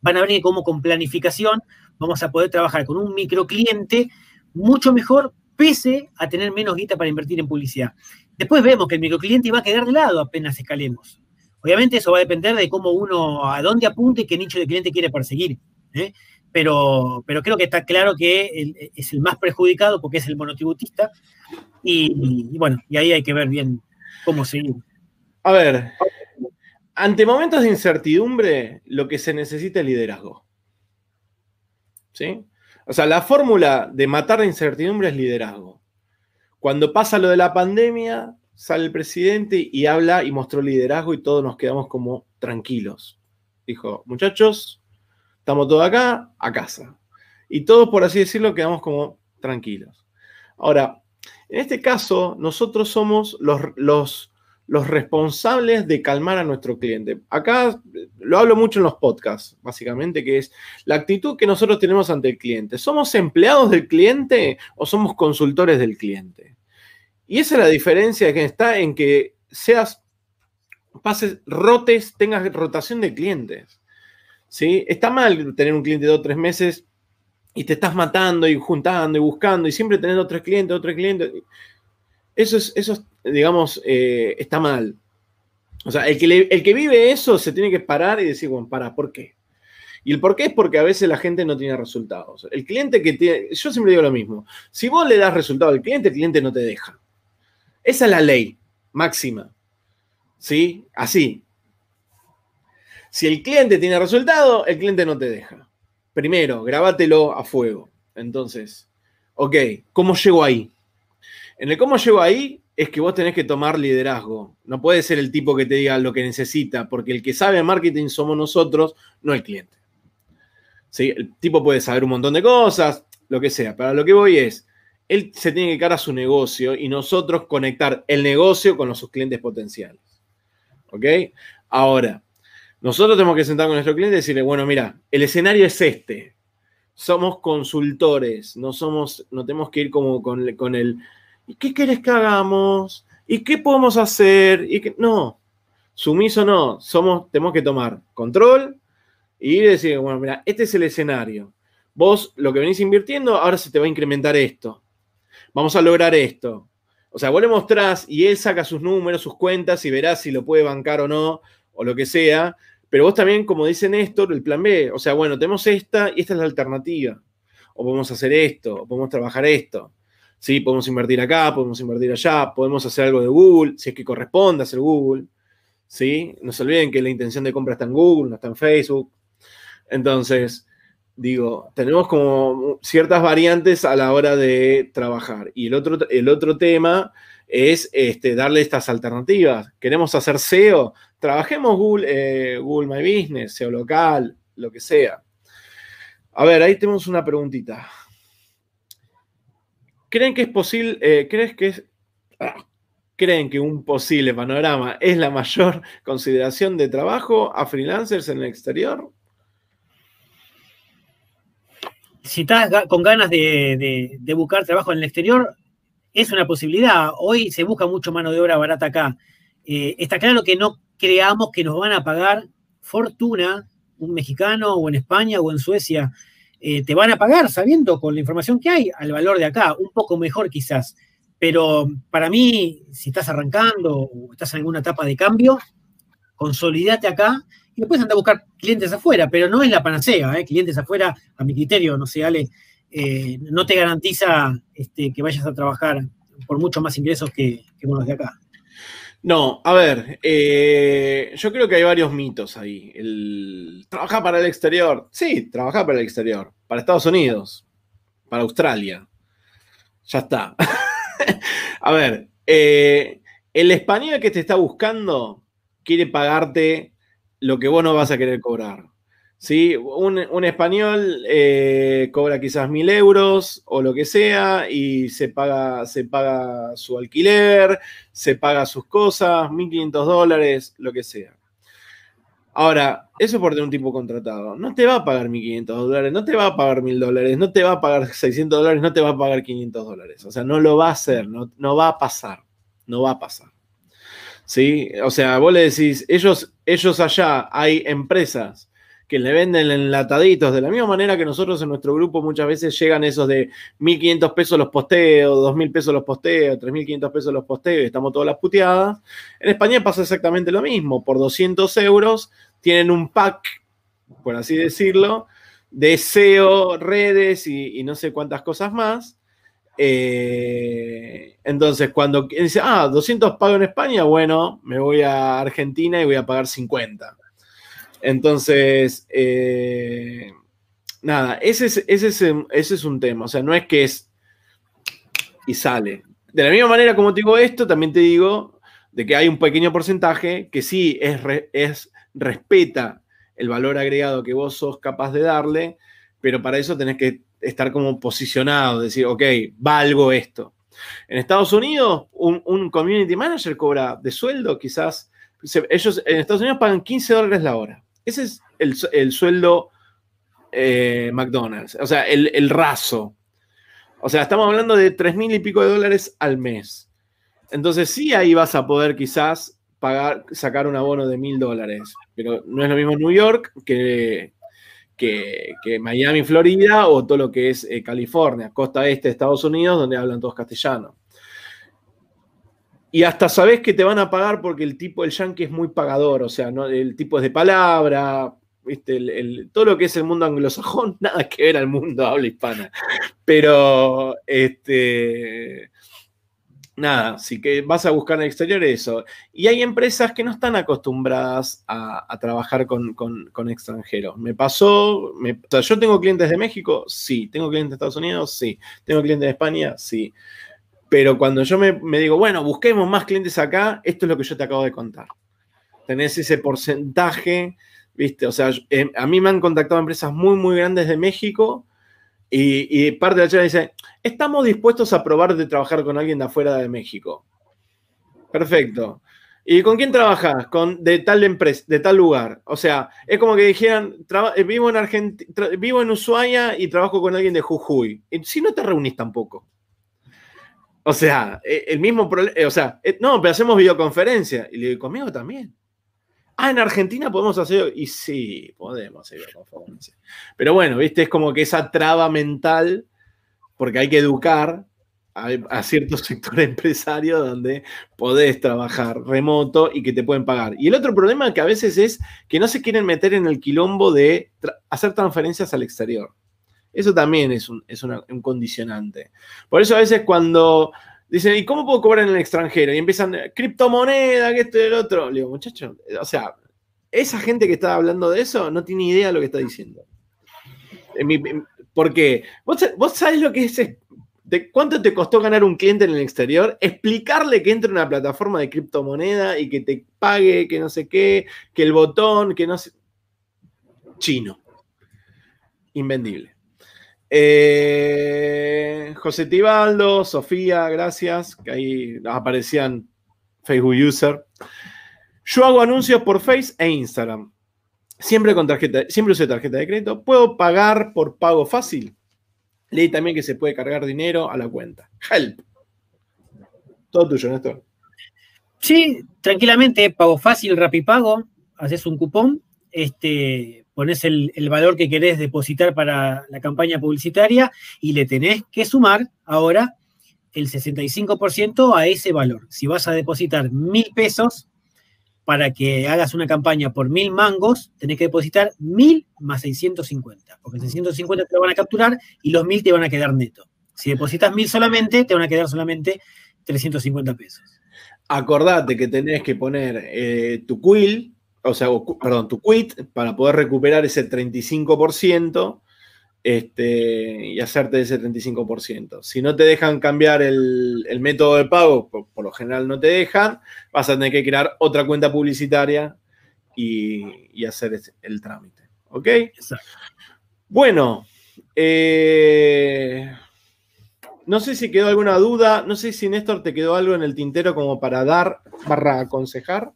Speaker 2: Van a ver cómo con planificación vamos a poder trabajar con un microcliente mucho mejor, pese a tener menos guita para invertir en publicidad. Después vemos que el microcliente va a quedar de lado apenas escalemos. Obviamente eso va a depender de cómo uno, a dónde apunte y qué nicho de cliente quiere perseguir. ¿eh? Pero, pero creo que está claro que es el más perjudicado porque es el monotributista. Y, bueno, y ahí hay que ver bien cómo seguir.
Speaker 1: A ver, ante momentos de incertidumbre, lo que se necesita es liderazgo. ¿Sí? O sea, la fórmula de matar la incertidumbre es liderazgo. Cuando pasa lo de la pandemia, sale el presidente y habla y mostró liderazgo y todos nos quedamos como tranquilos. Dijo, muchachos, estamos todos acá, a casa. Y todos, por así decirlo, quedamos como tranquilos. Ahora, en este caso, nosotros somos los, los, los responsables de calmar a nuestro cliente. Acá lo hablo mucho en los podcasts, básicamente, que es la actitud que nosotros tenemos ante el cliente. ¿Somos empleados del cliente o somos consultores del cliente? Y esa es la diferencia que está en que seas, pases, rotes, tengas rotación de clientes. ¿sí? Está mal tener un cliente de dos o tres meses y te estás matando y juntando y buscando y siempre teniendo otros clientes, otros clientes. Eso es, eso digamos, eh, está mal. O sea, el que, el que vive eso se tiene que parar y decir, bueno, para, ¿por qué? Y el por qué es porque a veces la gente no tiene resultados. El cliente que tiene, yo siempre digo lo mismo, si vos le das resultado al cliente, el cliente no te deja. Esa es la ley máxima. ¿Sí? Así. Si el cliente tiene resultado, el cliente no te deja. Primero, grabátelo a fuego. Entonces, ok, ¿cómo llego ahí? En el cómo llego ahí es que vos tenés que tomar liderazgo. No puede ser el tipo que te diga lo que necesita, porque el que sabe marketing somos nosotros, no el cliente. ¿Sí? El tipo puede saber un montón de cosas, lo que sea. Para lo que voy es, él se tiene que quedar a su negocio y nosotros conectar el negocio con los, clientes potenciales. ¿Ok? Ahora, nosotros tenemos que sentar con nuestro cliente y decirle, bueno, mira, el escenario es este. Somos consultores, no somos, no tenemos que ir como con, el, ¿y qué quieres que hagamos? ¿Y qué podemos hacer? ¿Y qué? No, sumiso no, somos, tenemos que tomar control y decir, bueno, mira, este es el escenario. Vos lo que venís invirtiendo, ahora se te va a incrementar esto vamos a lograr esto. O sea, vos le mostrás y él saca sus números, sus cuentas y verás si lo puede bancar o no, o lo que sea, Pero vos también, como dice Néstor, el plan B, o sea, bueno, tenemos esta y esta es la alternativa. O podemos hacer esto, o podemos trabajar esto. Sí, podemos invertir acá, podemos invertir allá, podemos hacer algo de Google, si es que corresponde hacer Google. ¿sí? No se olviden que la intención de compra está en Google, no está en Facebook. Entonces, digo, tenemos como ciertas variantes a la hora de trabajar. Y el otro, el otro tema es este, darle estas alternativas. ¿Queremos hacer SEO? Trabajemos Google, eh, Google My Business, SEO local, lo que sea. A ver, ahí tenemos una preguntita. ¿Creen que es posible, eh, crees que es, ah, creen que un posible panorama es la mayor consideración de trabajo a freelancers en el exterior?
Speaker 2: Si estás con ganas de, buscar trabajo en el exterior, es una posibilidad. Hoy se busca mucho mano de obra barata acá. Eh, está claro que no creamos que nos van a pagar fortuna un mexicano o en España o en Suecia. Eh, te van a pagar sabiendo con la información que hay al valor de acá, un poco mejor quizás. Pero para mí, si estás arrancando o estás en alguna etapa de cambio, consolidate acá y después anda a buscar clientes afuera, pero no es la panacea, ¿eh? clientes afuera, a mi criterio, no sé, Ale, eh, no te garantiza este, que vayas a trabajar por mucho más ingresos que, con los de acá.
Speaker 1: No, a ver, eh, yo creo que hay varios mitos ahí. El, ¿Trabajar para el exterior? Sí, trabajar para el exterior. Para Estados Unidos, para Australia. Ya está. a ver, el español que te está buscando quiere pagarte lo que vos no vas a querer cobrar. ¿sí? Un, español eh, cobra quizás mil euros o lo que sea y se paga, se paga su alquiler, se paga sus cosas, 1.500 dólares, lo que sea. Ahora, eso por tener un tipo contratado. No te va a pagar 1.500 dólares, no te va a pagar 1.000 dólares, no te va a pagar 600 dólares, no te va a pagar 500 dólares. O sea, no lo va a hacer, no, no va a pasar, no va a pasar. ¿Sí? O sea, vos le decís, ellos, ellos allá hay empresas que le venden enlataditos, de la misma manera que nosotros en nuestro grupo muchas veces llegan esos de 1.500 pesos los posteos, 2.000 pesos los posteos, 3.500 pesos los posteos, y estamos todas las puteadas. En España pasa exactamente lo mismo, por 200 euros tienen un pack, por así decirlo, de SEO, redes y, no sé cuántas cosas más. Eh, entonces, cuando dice, ah, 200 pago en España, bueno, me voy a Argentina y voy a pagar 50. Entonces, eh, nada, ese es, ese, ese es un tema. O sea, no es que es y sale. De la misma manera como te digo esto, también te digo de que hay un pequeño porcentaje que sí es, es respeta el valor agregado que vos sos capaz de darle, pero para eso tenés que estar como posicionado, decir, ok, valgo esto. En Estados Unidos, un, community manager cobra de sueldo quizás, ellos en Estados Unidos pagan 15 dólares la hora. Ese es el, sueldo eh, McDonald's, o sea, el, raso. O sea, estamos hablando de 3 mil y pico de dólares al mes. Entonces sí, ahí vas a poder quizás pagar, sacar un abono de mil dólares, pero no es lo mismo New York que, que, Miami, Florida o todo lo que es eh, California, costa este de Estados Unidos, donde hablan todos castellano. Y hasta sabes que te van a pagar porque el tipo, el yankee es muy pagador, o sea, ¿no? el tipo es de palabra, ¿viste? El, todo lo que es el mundo anglosajón, nada que ver al mundo habla hispana. Pero, este, nada, sí que vas a buscar en el exterior eso. Y hay empresas que no están acostumbradas a, trabajar con, extranjeros. Me pasó, yo tengo clientes de México, sí. Tengo clientes de Estados Unidos, sí. Tengo clientes de España, sí. Pero cuando yo me, digo, bueno, busquemos más clientes acá, esto es lo que yo te acabo de contar. Tenés ese porcentaje, ¿viste? O sea, eh, a mí me han contactado empresas muy, muy grandes de México y, parte de la charla dice, estamos dispuestos a probar de trabajar con alguien de afuera de México. Perfecto. ¿Y con quién trabajas? Con de tal empresa, de tal lugar. O sea, es como que dijeran, eh, vivo en Argentina, vivo en Ushuaia y trabajo con alguien de Jujuy. Y si no te reunís tampoco. O sea, e, el mismo problema, eh, o sea, eh, no, pero hacemos videoconferencia. Y le digo, conmigo también. Ah, en Argentina podemos hacer. Y sí, podemos hacer videoconferencia. Pero bueno, viste, es como que esa traba mental, porque hay que educar a, cierto sector empresario donde podés trabajar remoto y que te pueden pagar. Y el otro problema que a veces es que no se quieren meter en el quilombo de hacer transferencias al exterior. Eso también es, un, condicionante. Por eso a veces cuando dicen, ¿y cómo puedo cobrar en el extranjero? Y empiezan, criptomoneda, que esto y el otro. Le digo, muchacho, o sea, esa gente que está hablando de eso no tiene idea de lo que está diciendo. Porque vos, vos sabés lo que es de cuánto te costó ganar un cliente en el exterior, explicarle que entre una plataforma de criptomoneda y que te pague, que no sé qué, que el botón, que no sé. Chino. Invendible. Eh, José Tibaldo, Sofía, gracias, que ahí aparecían Facebook User. Yo hago anuncios por Face e Instagram. Siempre con tarjeta, siempre uso tarjeta de crédito. ¿Puedo pagar por pago fácil? Leí también que se puede cargar dinero a la cuenta. Help. Todo tuyo, Néstor.
Speaker 2: Sí, tranquilamente, pago fácil, rapipago, haces un cupón, este, pones el, valor que querés depositar para la campaña publicitaria y le tenés que sumar ahora el 65% a ese valor. Si vas a depositar mil pesos, para que hagas una campaña por mil mangos, tenés que depositar mil más 650, porque 650 te lo van a capturar y los mil te van a quedar neto. Si depositas mil solamente, te van a quedar solamente 350 pesos.
Speaker 1: Acordate que tenés que poner eh, tu quill, o sea, perdón, tu quit para poder recuperar ese 35% este, y hacerte ese 35%. Si no te dejan cambiar el, método de pago, por, lo general no te dejan, vas a tener que crear otra cuenta publicitaria y, hacer el trámite. ¿Ok? Bueno, eh, no sé si quedó alguna duda, no sé si Néstor te quedó algo en el tintero como para dar, para aconsejar.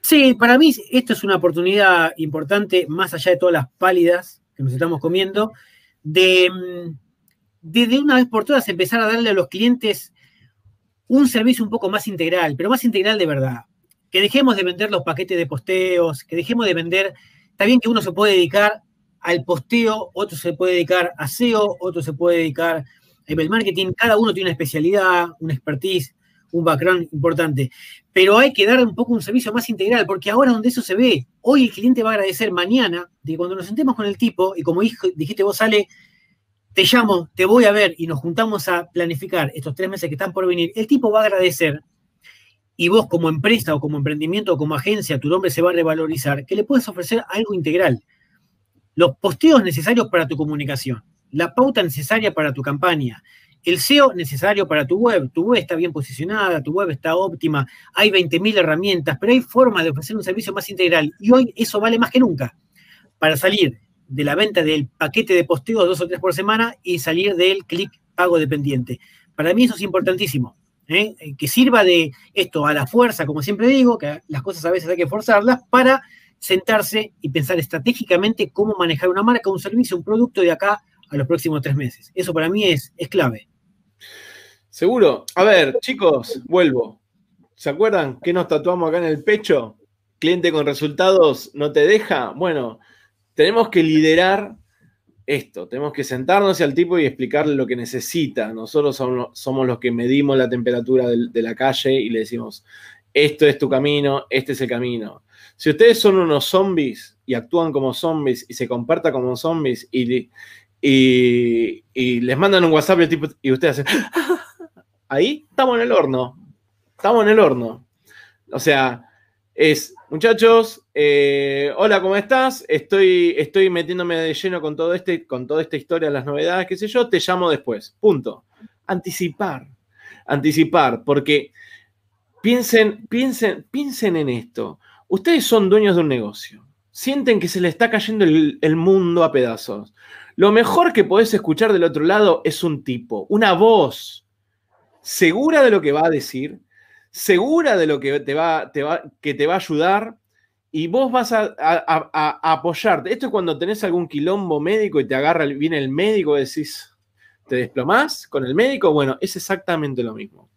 Speaker 2: Sí, para mí esto es una oportunidad importante, más allá de todas las pálidas que nos estamos comiendo, de, de, una vez por todas empezar a darle a los clientes un servicio un poco más integral, pero más integral de verdad. Que dejemos de vender los paquetes de posteos, que dejemos de vender, está bien que uno se puede dedicar al posteo, otro se puede dedicar a SEO, otro se puede dedicar a email marketing, cada uno tiene una especialidad, una expertise, un background importante, pero hay que dar un poco un servicio más integral, porque ahora donde eso se ve, hoy el cliente va a agradecer mañana de cuando nos sentemos con el tipo y como dijiste vos, sale, te llamo, te voy a ver y nos juntamos a planificar estos tres meses que están por venir, el tipo va a agradecer y vos como empresa o como emprendimiento o como agencia, tu nombre se va a revalorizar, que le puedes ofrecer algo integral. Los posteos necesarios para tu comunicación, la pauta necesaria para tu campaña, el SEO necesario para tu web. Tu web está bien posicionada, tu web está óptima, hay 20.000 herramientas, pero hay formas de ofrecer un servicio más integral y hoy eso vale más que nunca para salir de la venta del paquete de posteo dos o tres por semana y salir del clic pago dependiente. Para mí eso es importantísimo. ¿eh? Que sirva de esto a la fuerza, como siempre digo, que las cosas a veces hay que forzarlas para sentarse y pensar estratégicamente cómo manejar una marca, un servicio, un producto de acá a los próximos tres meses. Eso para mí es, es clave.
Speaker 1: Seguro. A ver, chicos, vuelvo. ¿Se acuerdan qué nos tatuamos acá en el pecho? Cliente con resultados no te deja. Bueno, tenemos que liderar esto. Tenemos que sentarnos al tipo y explicarle lo que necesita. Nosotros somos, los que medimos la temperatura de, la calle y le decimos, esto es tu camino, este es el camino. Si ustedes son unos zombies y actúan como zombies y se comportan como zombies y, les mandan un WhatsApp y, tipo, y ustedes hacen, ahí estamos en el horno. Estamos en el horno. O sea, es, muchachos, eh, hola, ¿cómo estás? Estoy, estoy metiéndome de lleno con, todo este, con toda esta historia, las novedades, qué sé yo, te llamo después. Punto. Anticipar. Anticipar, porque piensen, piensen, piensen en esto. Ustedes son dueños de un negocio. Sienten que se le está cayendo el, el mundo a pedazos. Lo mejor que podés escuchar del otro lado es un tipo, una voz segura de lo que va a decir, segura de lo que te va, te va, que te va a ayudar y vos vas a, apoyarte. Esto es cuando tenés algún quilombo médico y te agarra, viene el médico y decís, ¿te desplomás con el médico? Bueno, es exactamente lo mismo.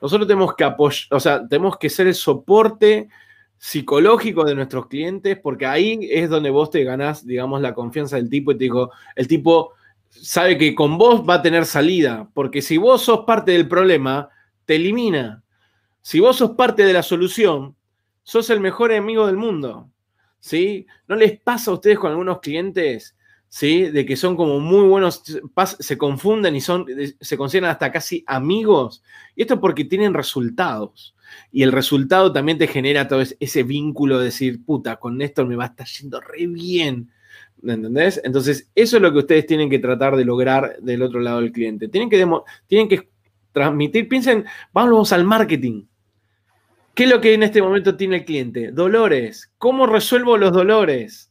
Speaker 1: Nosotros tenemos que apoyar, o sea, tenemos que ser el soporte psicológico de nuestros clientes, porque ahí es donde vos te ganás, digamos, la confianza del tipo y te digo, el tipo sabe que con vos va a tener salida, porque si vos sos parte del problema, te elimina. Si vos sos parte de la solución, sos el mejor enemigo del mundo. ¿Sí? ¿No les pasa a ustedes con algunos clientes, ¿sí? De que son como muy buenos, se confunden y son, se consideran hasta casi amigos. Y esto es porque tienen resultados. Y el resultado también te genera todo ese vínculo de decir, puta, con Néstor me va a estar yendo re bien. ¿Me entendés? Entonces, eso es lo que ustedes tienen que tratar de lograr del otro lado del cliente. Tienen que, tienen que transmitir, piensen, vamos al marketing. ¿Qué es lo que en este momento tiene el cliente? Dolores. ¿Cómo resuelvo los dolores?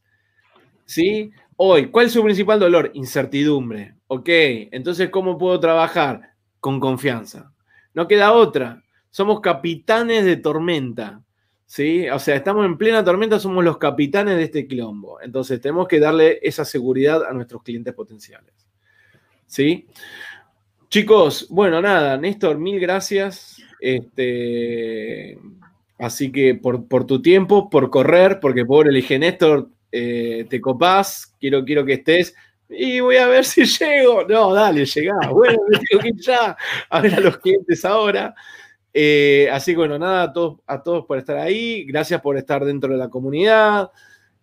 Speaker 1: ¿Sí? Hoy, ¿cuál es su principal dolor? Incertidumbre. Ok, entonces, ¿cómo puedo trabajar? Con confianza. No queda otra. Somos capitanes de tormenta. ¿Sí? O sea, estamos en plena tormenta, somos los capitanes de este quilombo. Entonces, tenemos que darle esa seguridad a nuestros clientes potenciales. ¿Sí? Chicos, bueno, nada, Néstor, mil gracias. Este, así que por, tu tiempo, por correr, porque pobre le dije, Néstor, eh, te copás, quiero, quiero que estés. Y voy a ver si llego. No, dale, llegá. Bueno, me tengo que ir ya a ver a los clientes ahora. Eh, así que bueno, nada, a todos, por estar ahí, gracias por estar dentro de la comunidad,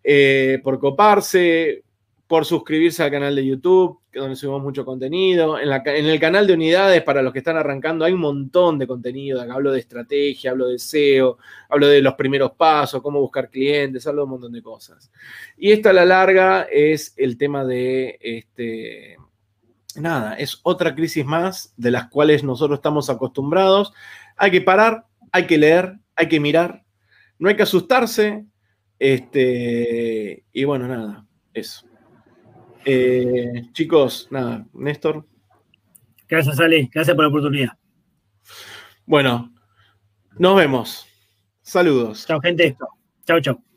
Speaker 1: eh, por coparse, por suscribirse al canal de YouTube, donde subimos mucho contenido. En, el canal de unidades, para los que están arrancando, hay un montón de contenido. Hablo de estrategia, hablo de SEO, hablo de los primeros pasos, cómo buscar clientes, hablo de un montón de cosas. Y esto a la larga es el tema de este, nada, es otra crisis más de las cuales nosotros estamos acostumbrados hay que parar, hay que leer, hay que mirar, no hay que asustarse. Este, y bueno, nada, eso. Eh, chicos, nada, Néstor.
Speaker 2: Gracias, Ale, gracias por la oportunidad.
Speaker 1: Bueno, nos vemos. Saludos.
Speaker 2: Chao, gente. Chao, chao.